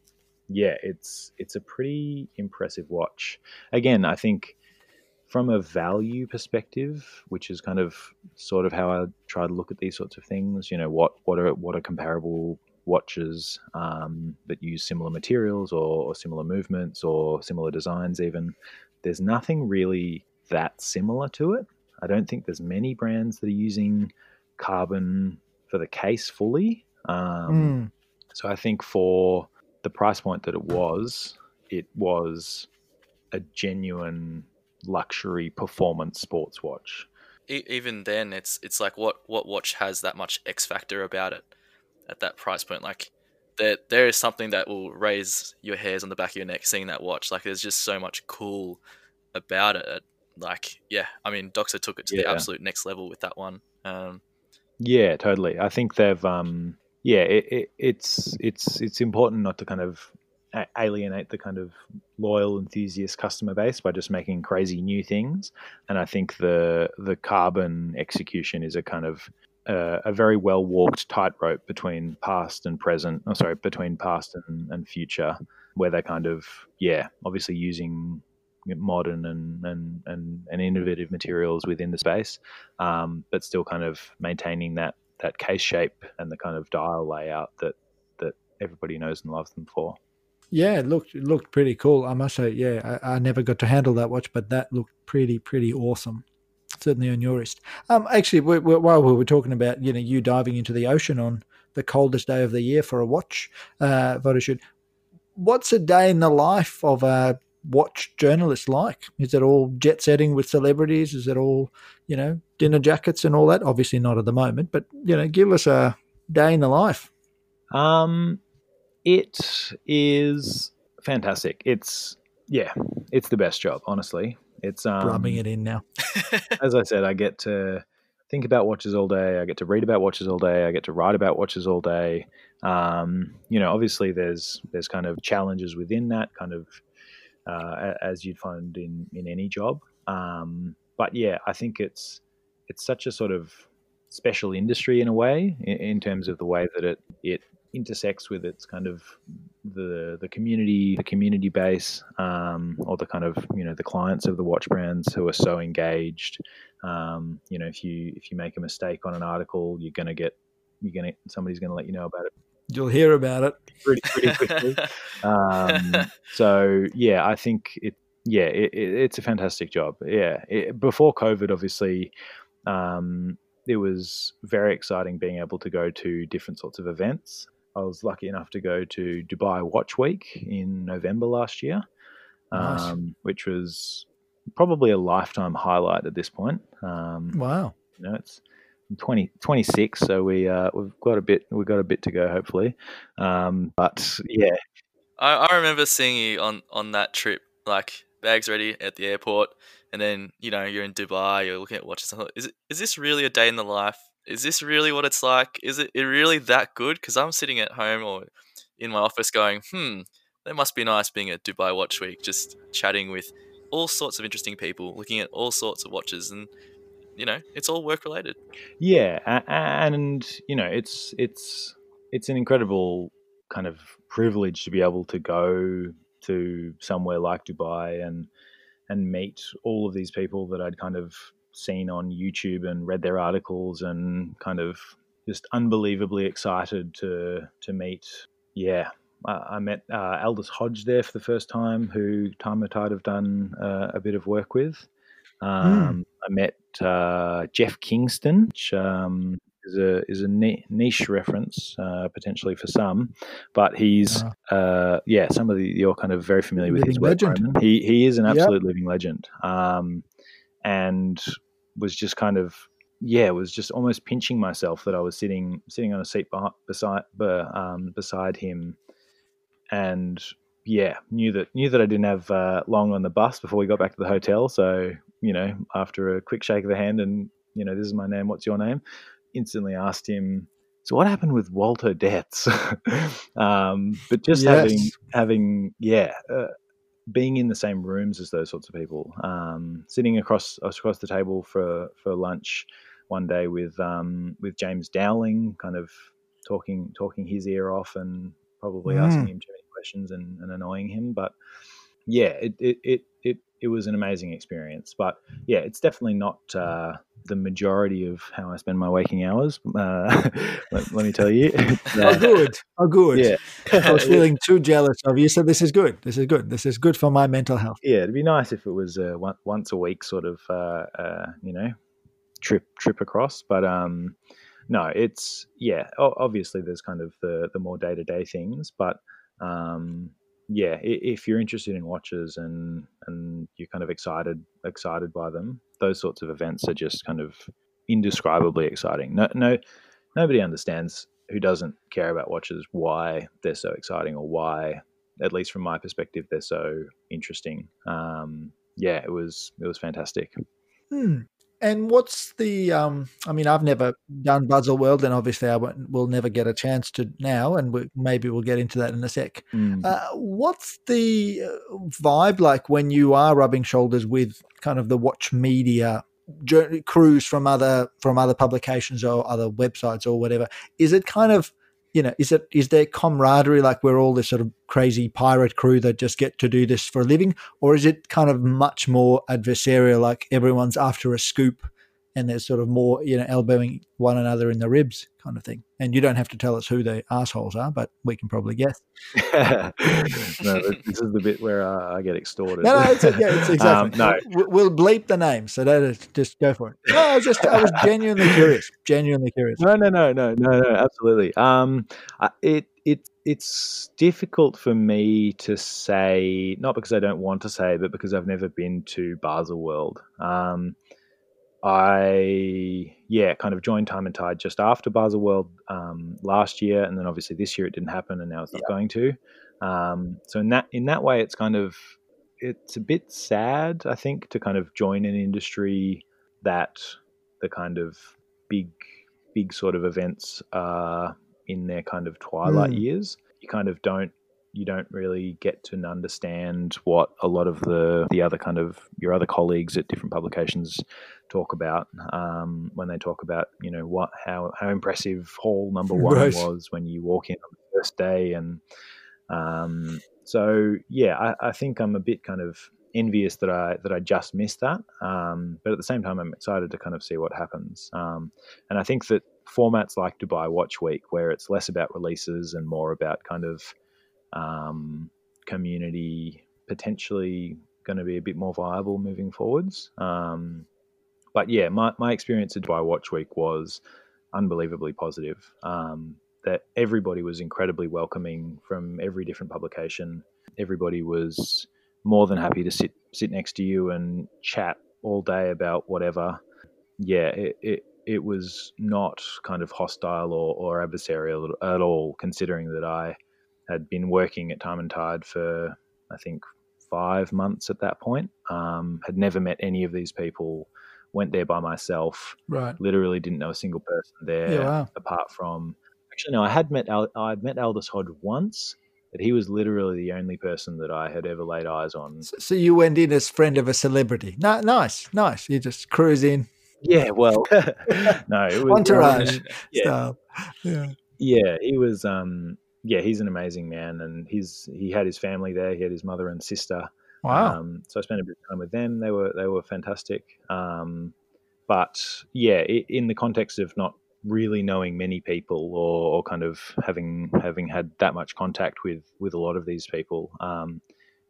yeah, it's it's a pretty impressive watch. Again, I think from a value perspective, which is kind of sort of how I try to look at these sorts of things. You know, what what are what are comparable watches um, that use similar materials or, or similar movements or similar designs? Even there's nothing really that similar to it. I don't think there's many brands that are using carbon for the case fully. Um, Mm. so I think for the price point that it was, it was a genuine luxury performance sports watch. Even then, it's it's like what what watch has that much X factor about it at that price point? Like there there is something that will raise your hairs on the back of your neck seeing that watch. Like there's just so much cool about it. Like yeah, I mean, Doxa took it to the absolute next level with that one. Um, Yeah, totally. I think they've um yeah, it, it, it's it's it's important not to kind of alienate the kind of loyal enthusiast customer base by just making crazy new things. And I think the the carbon execution is a kind of uh, a very well walked tightrope between past and present. Oh, sorry, between past and, and future, where they're kind of yeah, obviously using modern and and and, and innovative materials within the space um, but still kind of maintaining that that case shape and the kind of dial layout that that everybody knows and loves them for. Yeah, it looked it looked pretty cool. I must say, yeah, I, I never got to handle that watch, but that looked pretty pretty awesome. Certainly on your wrist. Um, actually, we, we, while we were talking about you know you diving into the ocean on the coldest day of the year for a watch uh, photo shoot, what's a day in the life of a watch journalist like? Is it all jet setting with celebrities? Is it all you know dinner jackets and all that? Obviously not at the moment, but you know, give us a day in the life. Um, it is fantastic. It's yeah, it's the best job, honestly. It's um, Rubbing it in now. as I said, I get to think about watches all day. I get to read about watches all day. I get to write about watches all day. Um, you know, obviously there's there's kind of challenges within that, kind of uh, as you'd find in in any job. Um, but yeah, I think it's it's such a sort of special industry in a way, in, in terms of the way that it it intersects with its kind of the the community the community base um, or the kind of you know the clients of the watch brands who are so engaged. Um, you know if you if you make a mistake on an article you're going to get you're going to somebody's going to let you know about it You'll hear about it. pretty pretty quickly. Um, so yeah i think it yeah it, it, it's a fantastic job. Yeah it, before covid obviously um, it was very exciting being able to go to different sorts of events i was lucky enough to go to dubai watch week in november last year Nice. um, which was probably a lifetime highlight at this point um, Wow. you know it's 20, 26 so we uh, we've got a bit we've got a bit to go hopefully um, but yeah I, I remember seeing you on on that trip, like bags ready at the airport, and then you know you're in Dubai, you're looking at watches. Is it is this really a day in the life? Is this really what it's like? Is it, it really that good? Because I'm sitting at home or in my office going, hmm, that must be nice being at Dubai Watch Week, just chatting with all sorts of interesting people, looking at all sorts of watches, and you know it's all work related. Yeah, and you know, it's it's it's an incredible kind of privilege to be able to go to somewhere like Dubai and and meet all of these people that I'd kind of seen on YouTube and read their articles and kind of just unbelievably excited to to meet. Yeah, I, I met uh, Aldis Hodge there for the first time, who Time and Tide have done uh, a bit of work with. Um, I met uh, Jeff Kingston, which um, is a is a niche reference uh, potentially for some, but he's uh, yeah, some of the you're kind of very familiar with his work. legend. Roman. He he is an Yep. absolute living legend, um, and was just kind of yeah, was just almost pinching myself that I was sitting sitting on a seat behind, beside be- um, beside him, and yeah, knew that knew that I didn't have uh, long on the bus before we got back to the hotel. So you know, after a quick shake of the hand and you know, this is my name. What's your name? Instantly asked him. So what happened with Walter Detz? um, but just having having yeah. Uh, being in the same rooms as those sorts of people, um, sitting across across the table for, for lunch one day with um, with James Dowling, kind of talking talking his ear off and probably Mm. asking him too many questions and, and annoying him. But yeah, it, it it it it was an amazing experience. But yeah, it's definitely not uh, the majority of how I spend my waking hours. Uh, let, let me tell you. It's, Oh, uh, good. Oh, good. yeah, I was feeling too jealous of you, so this is good. This is good. This is good for my mental health. yeah, it'd be nice if it was a one, once a week sort of uh, uh, you know trip trip across. But um, no, it's yeah. Obviously, there's kind of the the more day to day things, but um, yeah, if you're interested in watches and and you're kind of excited excited by them, those sorts of events are just kind of indescribably exciting. No, no, nobody understands who doesn't care about watches why they're so exciting or why, at least from my perspective, they're so interesting. Um, yeah, it was it was fantastic. Hmm. And what's the? Um, I mean, I've never done Baselworld, and obviously, I won't, will never get a chance to now, and we, maybe we'll get into that in a sec. Mm. Uh, what's the uh, vibe like when you are rubbing shoulders with kind of the watch media crews from other from other publications or other websites or whatever? Is it kind of you know, is it is there camaraderie like we're all this sort of crazy pirate crew that just get to do this for a living, or is it kind of much more adversarial, like everyone's after a scoop and there's sort of more, you know, elbowing one another in the ribs kind of thing? And you don't have to tell us who the assholes are, but we can probably guess. no, this is the bit where uh, I get extorted. No, no, it's, yeah, it's exactly. Um, no. We'll, bleep the name, so that is, just go for it. No, I was just I was genuinely curious, genuinely curious. No, no, no, no, no, no, absolutely. Um, it it it's difficult for me to say, not because I don't want to say, but because I've never been to Basel World. Um, I yeah, kind of joined Time and Tide just after Basel World um, last year, and then obviously this year it didn't happen, and now it's not going to. Um, so in that in that way, it's kind of it's a bit sad, I think, to kind of join an industry that the kind of big big sort of events are in their kind of twilight Mm. years. You kind of don't you don't really get to understand what a lot of the the other kind of your other colleagues at different publications talk about um, when they talk about you know what how how impressive hall number one Right. was when you walk in on the first day. And um, so yeah I, I think I'm a bit kind of envious that I that I just missed that. Um, but at the same time I'm excited to kind of see what happens. Um, and I think that formats like Dubai Watch Week where it's less about releases and more about kind of um, community potentially going to be a bit more viable moving forwards. Um, but yeah, my, my experience at Dubai Watch Week was unbelievably positive. Um, that everybody was incredibly welcoming from every different publication. Everybody was more than happy to sit sit next to you and chat all day about whatever. Yeah, it, it it was not kind of hostile or, or adversarial at all, considering that I had been working at Time and Tide for I think five months at that point. Um, had never met any of these people. Went there by myself. Right. Literally didn't know a single person there Yeah, wow. apart from. Actually, no. I had met Al, I'd met Aldis Hodge once, but he was literally the only person that I had ever laid eyes on. So, so you went in as friend of a celebrity. No, nice, nice. You just cruise in, Yeah, well, no, it was entourage yeah, style. Yeah. yeah he was um yeah he's an amazing man and he's he had his family there he had his mother and sister Wow. um so i spent a bit of time with them they were they were fantastic um but yeah i in the context of not really knowing many people or, or kind of having having had that much contact with with a lot of these people um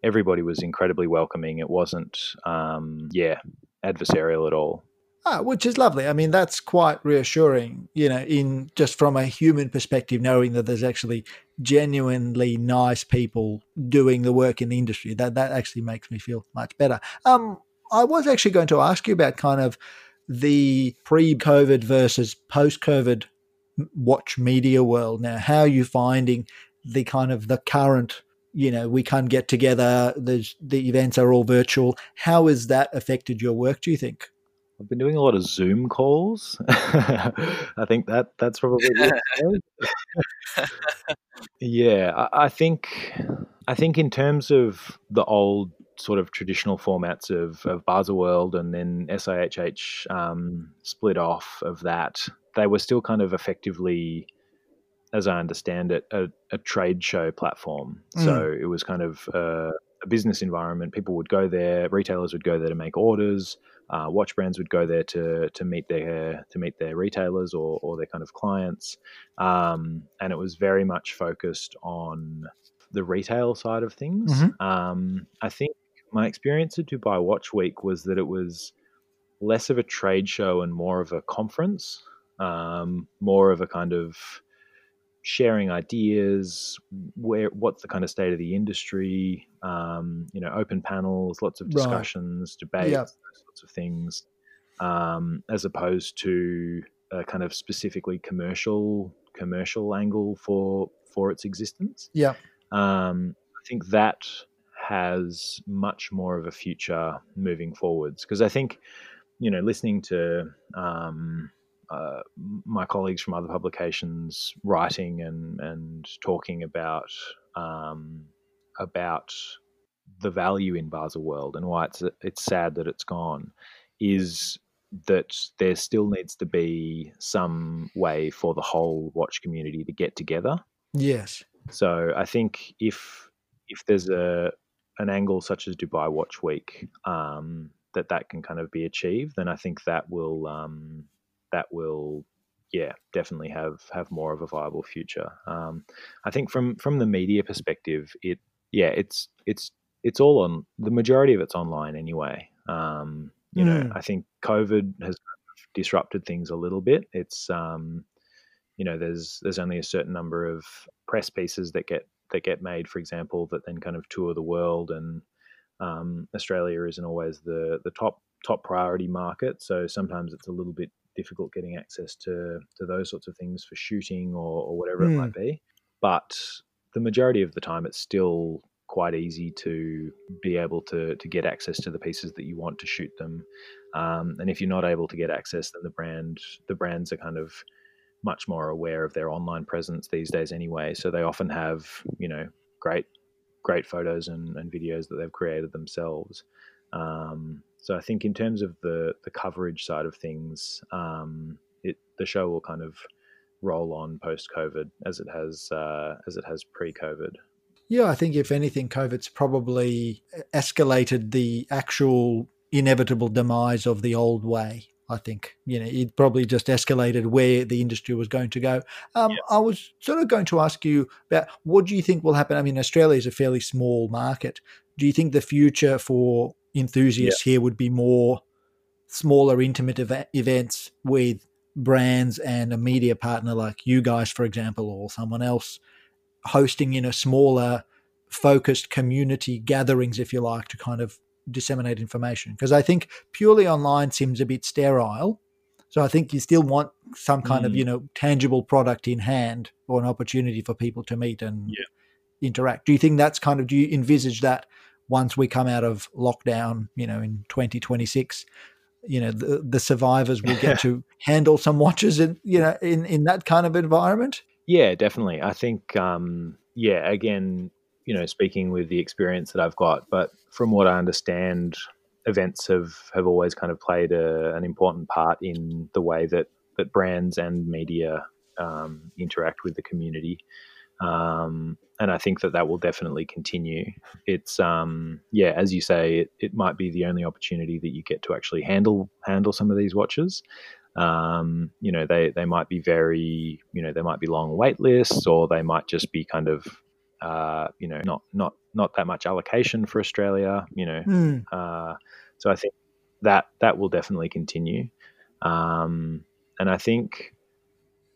everybody was incredibly welcoming it wasn't um yeah adversarial at all Ah, which is lovely. I mean, that's quite reassuring, you know, in just from a human perspective, knowing that there's actually genuinely nice people doing the work in the industry. That that actually makes me feel much better. Um, I was actually going to ask you about kind of the pre-COVID versus post-COVID watch media world. Now, how are you finding the kind of the current? You know, we can't get together. There's the events are all virtual. How has that affected your work? Do you think? I've been doing a lot of Zoom calls. I think that that's probably yeah. I, I think I think in terms of the old sort of traditional formats of of Baselworld and then SIHH um, split off of that, they were still kind of effectively, as I understand it, a, a trade show platform. So it was kind of uh, a business environment. People would go there, retailers would go there to make orders uh, watch brands would go there to to meet their to meet their retailers or, or their kind of clients, um, and it was very much focused on the retail side of things. Mhm. Um, I think my experience at Dubai Watch Week was that it was less of a trade show and more of a conference, um, more of a kind of sharing ideas, where what's the kind of state of the industry, um, you know, open panels, lots of Right. discussions, debates, Yeah. those sorts of things, um, as opposed to a kind of specifically commercial commercial angle for for its existence. Yeah. Um, I think that has much more of a future moving forwards because I think you know listening to um, uh, my colleagues from other publications writing and and talking about um, about the value in Baselworld and why it's it's sad that it's gone is that there still needs to be some way for the whole watch community to get together. Yes. So I think if if there's a an angle such as Dubai Watch Week um, that that can kind of be achieved, then I think that will um, that will yeah definitely have have more of a viable future. Um, I think from from the media perspective, it yeah it's it's it's all on the majority of it's online anyway. Um, you mm. know, I think COVID has disrupted things a little bit. It's um, you know, there's there's only a certain number of press pieces that get that get made, for example, that then kind of tour the world, and um, Australia isn't always the the top top priority market. So sometimes it's a little bit difficult getting access to to those sorts of things for shooting or, or whatever mm. it might hmm. be. But the majority of the time, it's still quite easy to be able to to get access to the pieces that you want to shoot them. Um, and if you're not able to get access, then the brand the brands are kind of much more aware of their online presence these days anyway. So they often have you know great great photos and, and videos that they've created themselves. Um, so I think in terms of the the coverage side of things, um, it the show will kind of roll on post COVID as it has uh, as it has pre COVID. Yeah, I think if anything, COVID's probably escalated the actual inevitable demise of the old way. I think you know it probably just escalated where the industry was going to go. Um, yeah. I was sort of going to ask you about what do you think will happen. I mean, Australia is a fairly small market. Do you think the future for enthusiasts yeah. here would be more smaller, intimate ev- events with brands and a media partner like you guys, for example, or someone else hosting in a smaller, focused community gatherings, if you like, to kind of disseminate information. Because I think purely online seems a bit sterile. So I think you still want some kind mm. of you know tangible product in hand or an opportunity for people to meet and yeah. interact. Do you think that's kind of do you envisage that once we come out of lockdown, you know, in 2026, you know, the, the survivors will get to handle some watches in, you know, in, in that kind of environment? Yeah, definitely. I think, um, yeah, again, you know, speaking with the experience that I've got, but from what I understand, events have, have always kind of played a, an important part in the way that, that brands and media um, interact with the community. Um, and I think that that will definitely continue. It's um, yeah, as you say, it, it might be the only opportunity that you get to actually handle handle some of these watches. Um, you know, they they might be very, you know, they might be long wait lists, or they might just be kind of, uh, you know, not not not that much allocation for Australia. You know, mm. uh, so I think that that will definitely continue. Um, and I think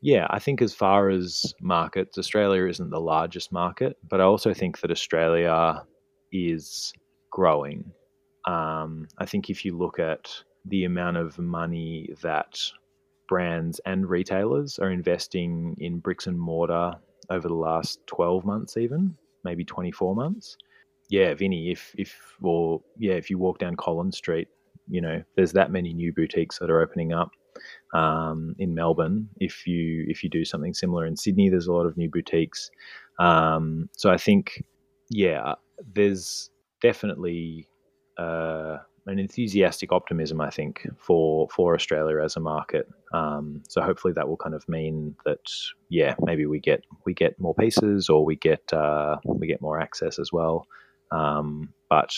yeah, I think as far as markets, Australia isn't the largest market, but I also think that Australia is growing. Um, I think if you look at the amount of money that brands and retailers are investing in bricks and mortar over the last 12 months, even maybe 24 months. Yeah, Vinny, if, if, or yeah, if you walk down Collins Street, you know, there's that many new boutiques that are opening up um, in Melbourne. If you if you do something similar in Sydney, there's a lot of new boutiques. Um, so I think, yeah, there's definitely uh, an enthusiastic optimism. I think for for Australia as a market. Um, so hopefully that will kind of mean that yeah, maybe we get we get more pieces or we get uh, we get more access as well. Um, but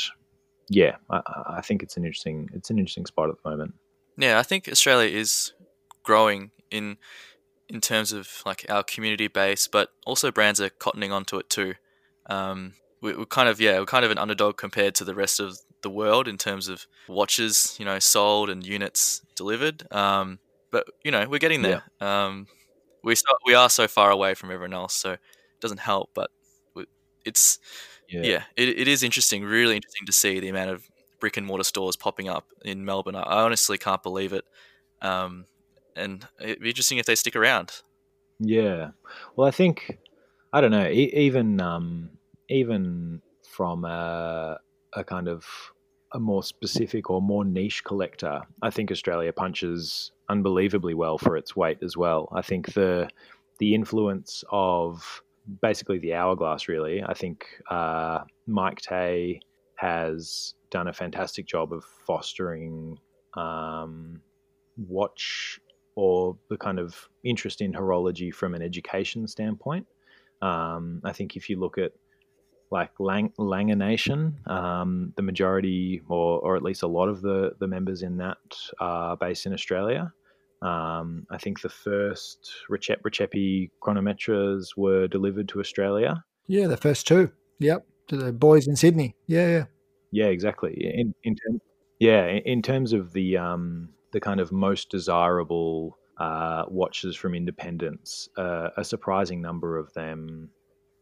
yeah, I, I think it's an interesting it's an interesting spot at the moment. Yeah, I think Australia is growing in in terms of like our community base, but also brands are cottoning onto it too. Um, we, are kind of yeah, we're kind of an underdog compared to the rest of the world in terms of watches, you know, sold and units delivered. Um, but you know, we're getting there. Yeah. Um, we start, we are so far away from everyone else, so it doesn't help. But it's yeah, yeah it, it is interesting, really interesting to see the amount of brick and mortar stores popping up in Melbourne. I honestly can't believe it. Um, and it'd be interesting if they stick around. Yeah. Well, I think I don't know. Even um, even from a, a kind of a more specific or more niche collector, I think Australia punches unbelievably well for its weight as well. I think the the influence of basically the hourglass, really. I think uh, Mike Tay has done a fantastic job of fostering um, watch or the kind of interest in horology from an education standpoint. Um, I think if you look at like Lang- Lange Nation, um, the majority, or, or at least a lot of the, the members in that are based in Australia. Um, I think the first Rexhep Rexhepi chronometers were delivered to Australia. Yeah, the first two. Yep, to the boys in Sydney. Yeah, yeah. Yeah, exactly. In, in yeah, in terms of the um, the kind of most desirable uh, watches from independents, uh, a surprising number of them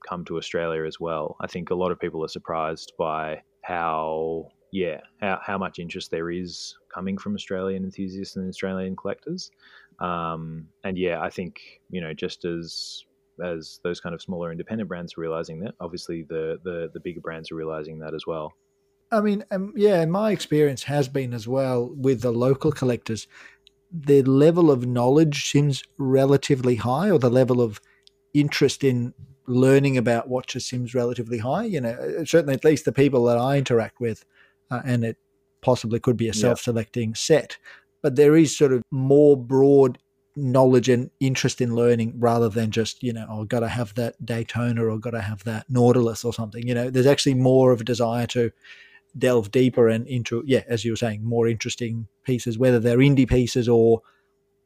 come to Australia as well. I think a lot of people are surprised by how yeah how, how much interest there is coming from Australian enthusiasts and Australian collectors. Um, and yeah, I think you know just as as those kind of smaller independent brands are realizing that, obviously the the the bigger brands are realizing that as well. I mean, um, yeah, my experience has been as well with the local collectors. The level of knowledge seems relatively high, or the level of interest in learning about watches seems relatively high. You know, uh, certainly at least the people that I interact with, uh, and it possibly could be a self-selecting yeah. set, but there is sort of more broad knowledge and interest in learning rather than just you know oh got to have that Daytona or got to have that Nautilus or something. You know, there's actually more of a desire to delve deeper and into yeah as you were saying more interesting pieces whether they're indie pieces or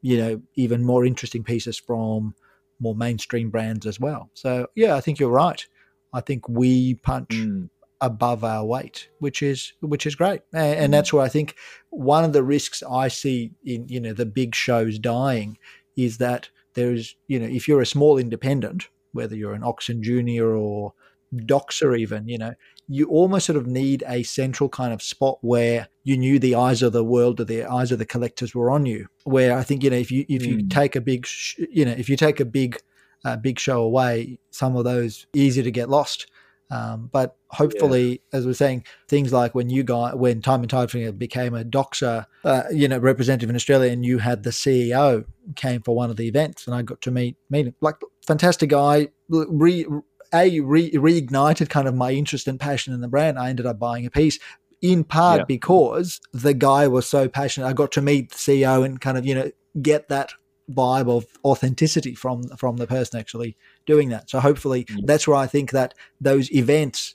you know even more interesting pieces from more mainstream brands as well so yeah i think you're right i think we punch mm. above our weight which is which is great and, and mm. that's where i think one of the risks i see in you know the big shows dying is that there's you know if you're a small independent whether you're an Ochs und Junior or Doxa even you know you almost sort of need a central kind of spot where you knew the eyes of the world or the eyes of the collectors were on you. Where I think you know if you if you mm. take a big sh- you know if you take a big uh, big show away, some of those easy to get lost. Um, but hopefully, yeah. as we're saying, things like when you got when Time and Tide became a Doxa, uh, you know, representative in Australia, and you had the CEO came for one of the events, and I got to meet meet him. Like fantastic guy, re, a re- reignited kind of my interest and passion in the brand. I ended up buying a piece in part yeah. because the guy was so passionate. I got to meet the CEO and kind of you know get that vibe of authenticity from from the person actually doing that. So hopefully mm-hmm. that's where I think that those events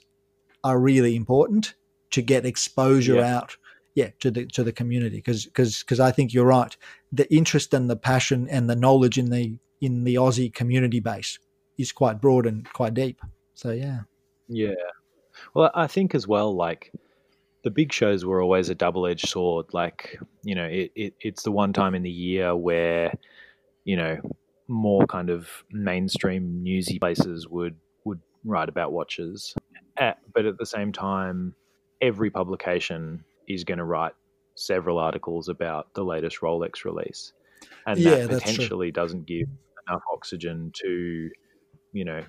are really important to get exposure yeah. out yeah to the to the community because because because I think you're right the interest and the passion and the knowledge in the in the Aussie community base is quite broad and quite deep. So yeah. Yeah. Well, I think as well, like the big shows were always a double edged sword. Like, you know, it, it, it's the one time in the year where, you know, more kind of mainstream newsy places would would write about watches. At, but at the same time, every publication is going to write several articles about the latest Rolex release. And yeah, that potentially doesn't give enough oxygen to you know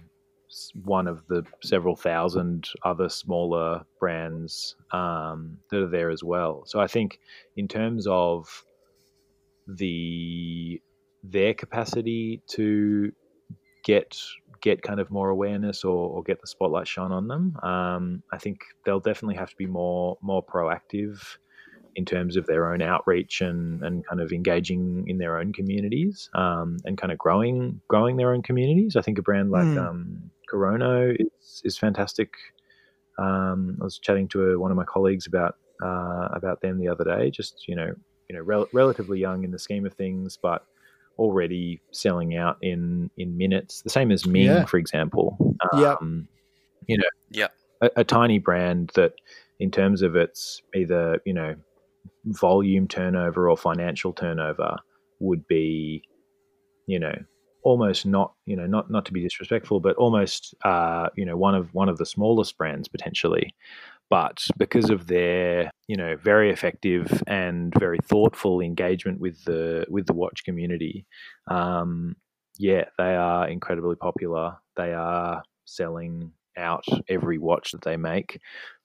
one of the several thousand other smaller brands um, that are there as well. So I think in terms of the their capacity to get get kind of more awareness or, or get the spotlight shone on them, um, I think they'll definitely have to be more more proactive in terms of their own outreach and, and kind of engaging in their own communities um, and kind of growing growing their own communities. I think a brand like mm. um, Kurono is, is fantastic. Um, I was chatting to a, one of my colleagues about uh, about them the other day. Just you know, you know, rel- relatively young in the scheme of things, but already selling out in in minutes. The same as Ming, yeah. for example. yeah. Um, you know, yeah. A, a, tiny brand that, in terms of its either you know volume turnover or financial turnover would be, you know, almost not, you know, not not to be disrespectful, but almost, uh, you know, one of one of the smallest brands potentially. But because of their, you know, very effective and very thoughtful engagement with the with the watch community, um, yeah, they are incredibly popular. They are selling out every watch that they make.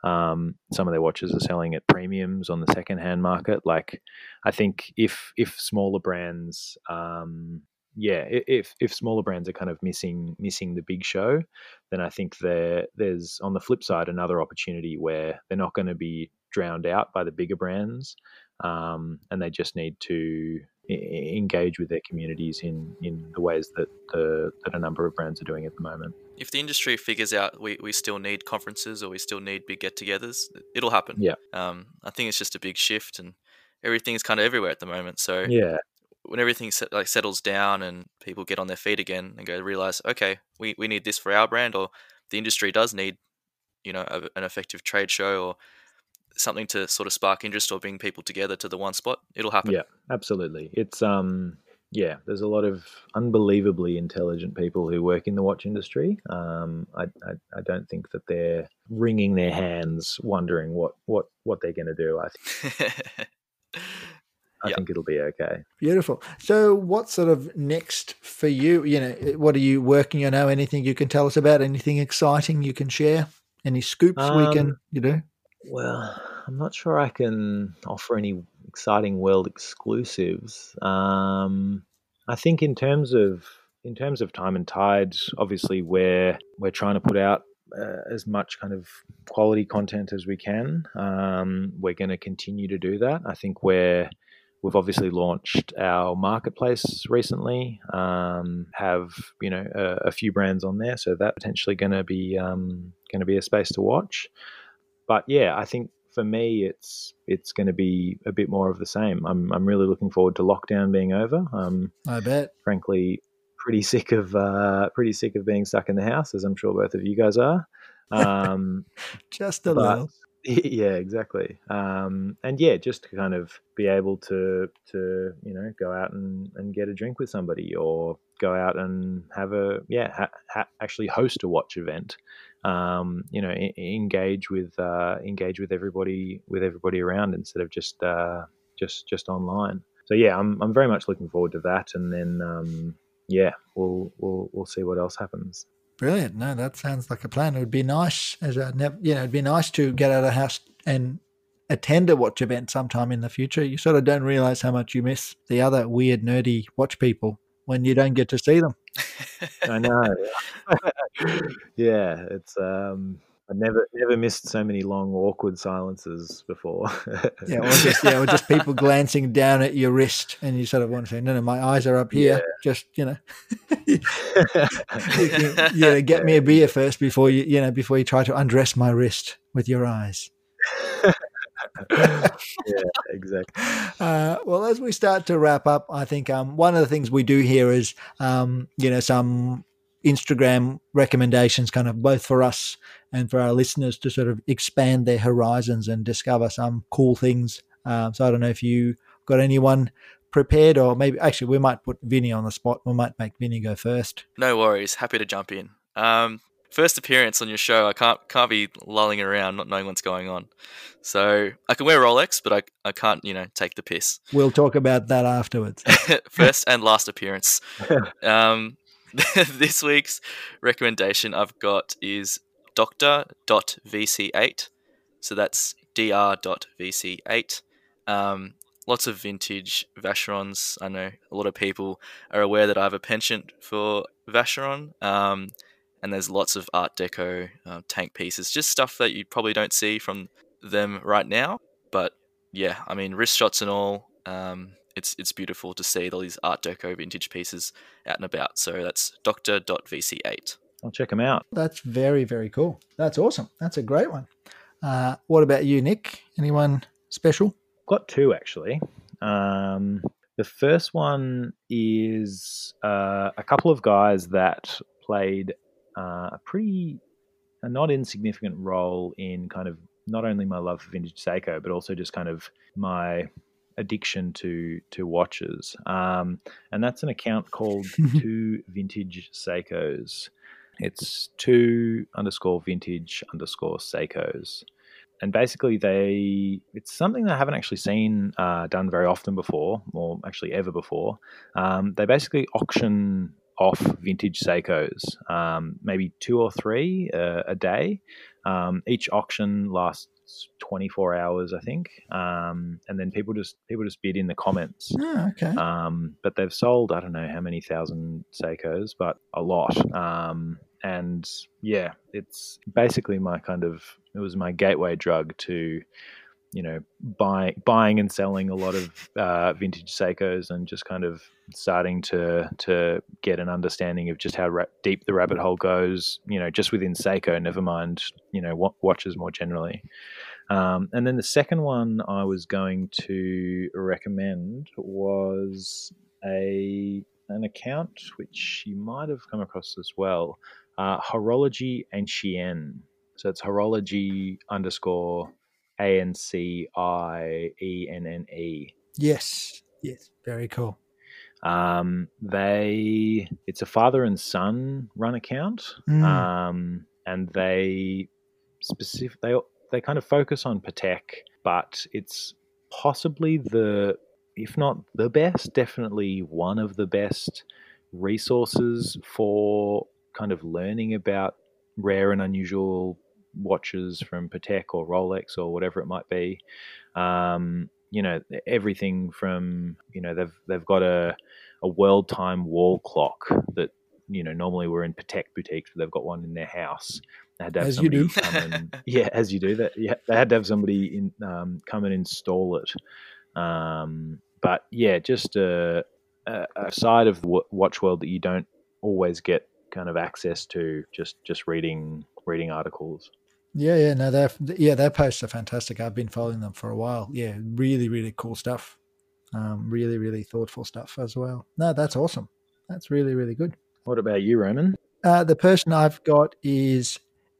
Um, some of their watches are selling at premiums on the secondhand market. Like, I think if if smaller brands, um, yeah, if if smaller brands are kind of missing missing the big show, then I think there there's on the flip side another opportunity where they're not going to be drowned out by the bigger brands, um, and they just need to engage with their communities in in the ways that the that a number of brands are doing at the moment. If the industry figures out we, we still need conferences or we still need big get-togethers, it'll happen. Yeah. Um, I think it's just a big shift, and everything's kind of everywhere at the moment. So yeah, when everything set, like settles down and people get on their feet again and go realize, okay, we, we need this for our brand, or the industry does need, you know, a, an effective trade show or something to sort of spark interest or bring people together to the one spot, it'll happen. Yeah, absolutely. It's um yeah, there's a lot of unbelievably intelligent people who work in the watch industry. Um, I, I, I don't think that they're wringing their hands, wondering what what what they're going to do. I think. I yep. think it'll be okay. Beautiful. So, what sort of next for you? You know, what are you working on now? Anything you can tell us about? Anything exciting you can share? Any scoops um, we can, you know? Well, I'm not sure I can offer any exciting world exclusives. Um, I think in terms of in terms of time and tide, obviously we're we're trying to put out uh, as much kind of quality content as we can. Um, we're going to continue to do that. I think we're we've obviously launched our marketplace recently. Um, have you know a, a, few brands on there, so that potentially going to be um, going to be a space to watch but yeah, I think for me, it's it's going to be a bit more of the same. I'm I'm really looking forward to lockdown being over. Um, I bet. Frankly, pretty sick of uh, pretty sick of being stuck in the house, as I'm sure both of you guys are. Um, just a but, little. Yeah, exactly. Um, and yeah, just to kind of be able to to you know go out and, and get a drink with somebody, or go out and have a yeah ha, ha, actually host a watch event um, you know, engage with uh, engage with everybody with everybody around instead of just uh, just just online. So yeah, I'm I'm very much looking forward to that, and then um, yeah, we'll we'll we'll see what else happens. Brilliant. No, that sounds like a plan. It would be nice as a you know, it'd be nice to get out of the house and attend a watch event sometime in the future. You sort of don't realize how much you miss the other weird, nerdy watch people when you don't get to see them. I know. yeah, it's um I never never missed so many long awkward silences before. yeah, or just yeah, or just people glancing down at your wrist, and you sort of want to say, "No, no, my eyes are up here." Yeah. Just you know, you, you know, get me a beer first before you you know before you try to undress my wrist with your eyes yeah, exactly. Uh, well, as we start to wrap up, I think um, one of the things we do here is, um, you know, some Instagram recommendations, kind of both for us and for our listeners to sort of expand their horizons and discover some cool things. Um, so I don't know if you got anyone prepared, or maybe actually we might put Vinny on the spot. We might make Vinny go first. No worries. Happy to jump in. Um, first appearance on your show, I can't can't be lolling around not knowing what's going on. So I can wear Rolex, but I, I can't you know take the piss. We'll talk about that afterwards. first and last appearance. um, this week's recommendation I've got is Doctor.vc8. So that's dr.vc8. Um, lots of vintage Vacherons. I know a lot of people are aware that I have a penchant for Vacheron. Um, and there's lots of Art Deco uh, tank pieces, just stuff that you probably don't see from them right now. But yeah, I mean, wrist shots and all. Um, it's it's beautiful to see all these Art Deco vintage pieces out and about. So that's Doctor.vc8. I'll check them out. That's very very cool. That's awesome. That's a great one. Uh, what about you, Nick? Anyone special? Got two actually. Um, the first one is uh, a couple of guys that played uh, a pretty a not insignificant role in kind of not only my love for vintage Seiko, but also just kind of my addiction to to watches. Um, and that's an account called Two Vintage Seikos. It's two underscore vintage underscore Seikos. And basically, they it's something that I haven't actually seen uh, done very often before, or actually ever before. Um, they basically auction off vintage Seikos, um, maybe two or three uh, a day. Um, each auction lasts 24 hours, I think, um, and then people just people just bid in the comments. Oh, okay. Um, but they've sold I don't know how many thousand Seikos, but a lot. Um, and yeah, it's basically my kind of it was my gateway drug to you know buying buying and selling a lot of uh, vintage Seikos and just kind of starting to to get an understanding of just how ra- deep the rabbit hole goes. You know, just within Seiko, never mind you know watches more generally. Um, and then the second one I was going to recommend was a an account which you might have come across as well, uh, Horology Ancienne. So it's horology underscore A N C I E N N E. Yes. Yes. Very cool. Um, they it's a father and son run account, Mm. um, and they specific they they kind of focus on Patek, but it's possibly the if not the best, definitely one of the best resources for kind of learning about rare and unusual watches from Patek or Rolex or whatever it might be. Um, you know, everything from you know they've they've got a a world time wall clock that you know normally we're in Patek boutiques, but they've got one in their house. They had to have As you somebody do. come and yeah, as you do that. Yeah, they had to have somebody in um, come and install it. Um, but yeah, just a, a, a side of the watch world that you don't always get kind of access to just just reading reading articles. Yeah, yeah, no, they're yeah, their posts are fantastic. I've been following them for a while. Yeah, really, really cool stuff. Um, really, really thoughtful stuff as well. No, that's awesome. That's really, really good. What about you, Roman? Uh, the person I've got is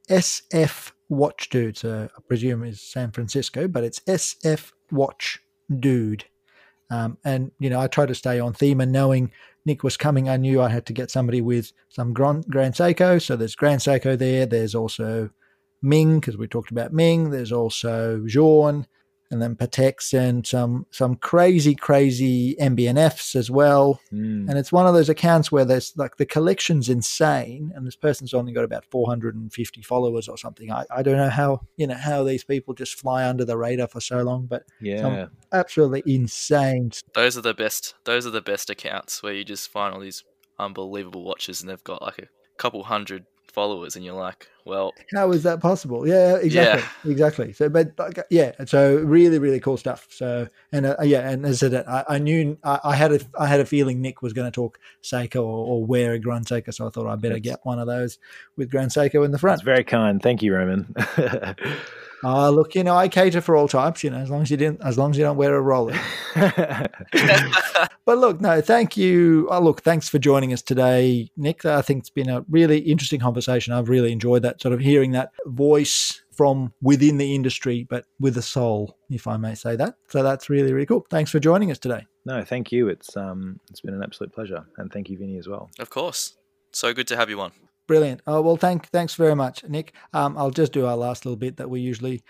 SF Watch Dude. So I presume is San Francisco, but it's SF Watch Dude. Um, and you know, I try to stay on theme. And knowing Nick was coming, I knew I had to get somebody with some Grand, Grand Seiko. So there's Grand Seiko there. There's also Ming because we talked about Ming. There's also Journe, and then Pateks and some some crazy, crazy MB&Fs as well. Mm. And it's one of those accounts where there's like the collection's insane, and this person's only got about 450 followers or something. I, I don't know how you know how these people just fly under the radar for so long, but yeah, absolutely insane. Those are the best. Those are the best accounts where you just find all these unbelievable watches, and they've got like a couple hundred followers, and you're like, well, How is that possible? Yeah, exactly, exactly. So, but yeah, so really, really cool stuff. So, and uh, yeah, and as I said, I, I knew I, I had a I had a feeling Nick was going to talk Seiko or, or wear a Grand Seiko, so I thought I'd better That's- get one of those with Grand Seiko in the front. that's very kind. Thank you, Roman. Oh, look, you know, I cater for all types. You know, as long as you didn't, as long as you don't wear a roller. But look, no, thank you. Oh, look, thanks for joining us today, Nick. I think it's been a really interesting conversation. I've really enjoyed that sort of hearing that voice from within the industry, but with a soul, if I may say that. So that's really, really cool. Thanks for joining us today. no, thank you. It's um, it's been an absolute pleasure, and thank you, Vinny, as well. of course, so good to have you on. Brilliant. Oh, well, thank, thanks very much, Nick. Um, I'll just do our last little bit that we usually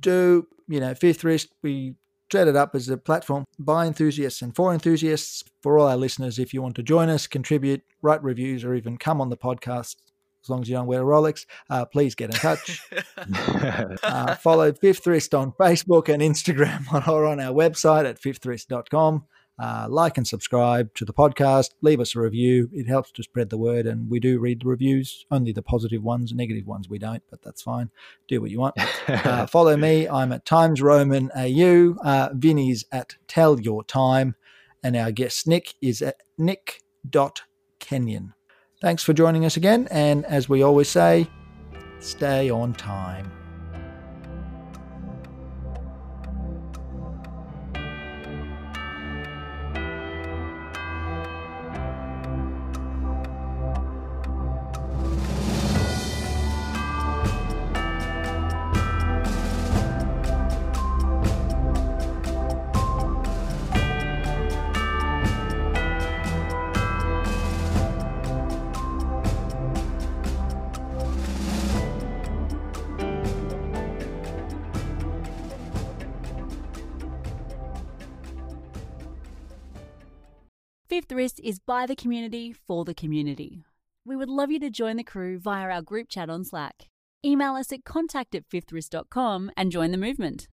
do. You know, Fifth Wrist, we set it up as a platform by enthusiasts and for enthusiasts. For all our listeners, if you want to join us, contribute, write reviews, or even come on the podcast, as long as you don't wear a Rolex, uh, please get in touch. uh, follow Fifth Wrist on Facebook and Instagram or on our website at fifthwrist.com. Uh, like and subscribe to the podcast. Leave us a review. It helps to spread the word, and we do read the reviews, only the positive ones. Negative ones we don't, but that's fine. Do what you want. Uh, follow me. I'm at Times Roman AU. Uh, Vinny's at Tell Your Time. And our guest Nick is at nick.kenyon. Thanks for joining us again. And as we always say, stay on time. Wrist is by the community for the community. We would love you to join the crew via our group chat on Slack. Email us at contact at fifthwrist.com and join the movement.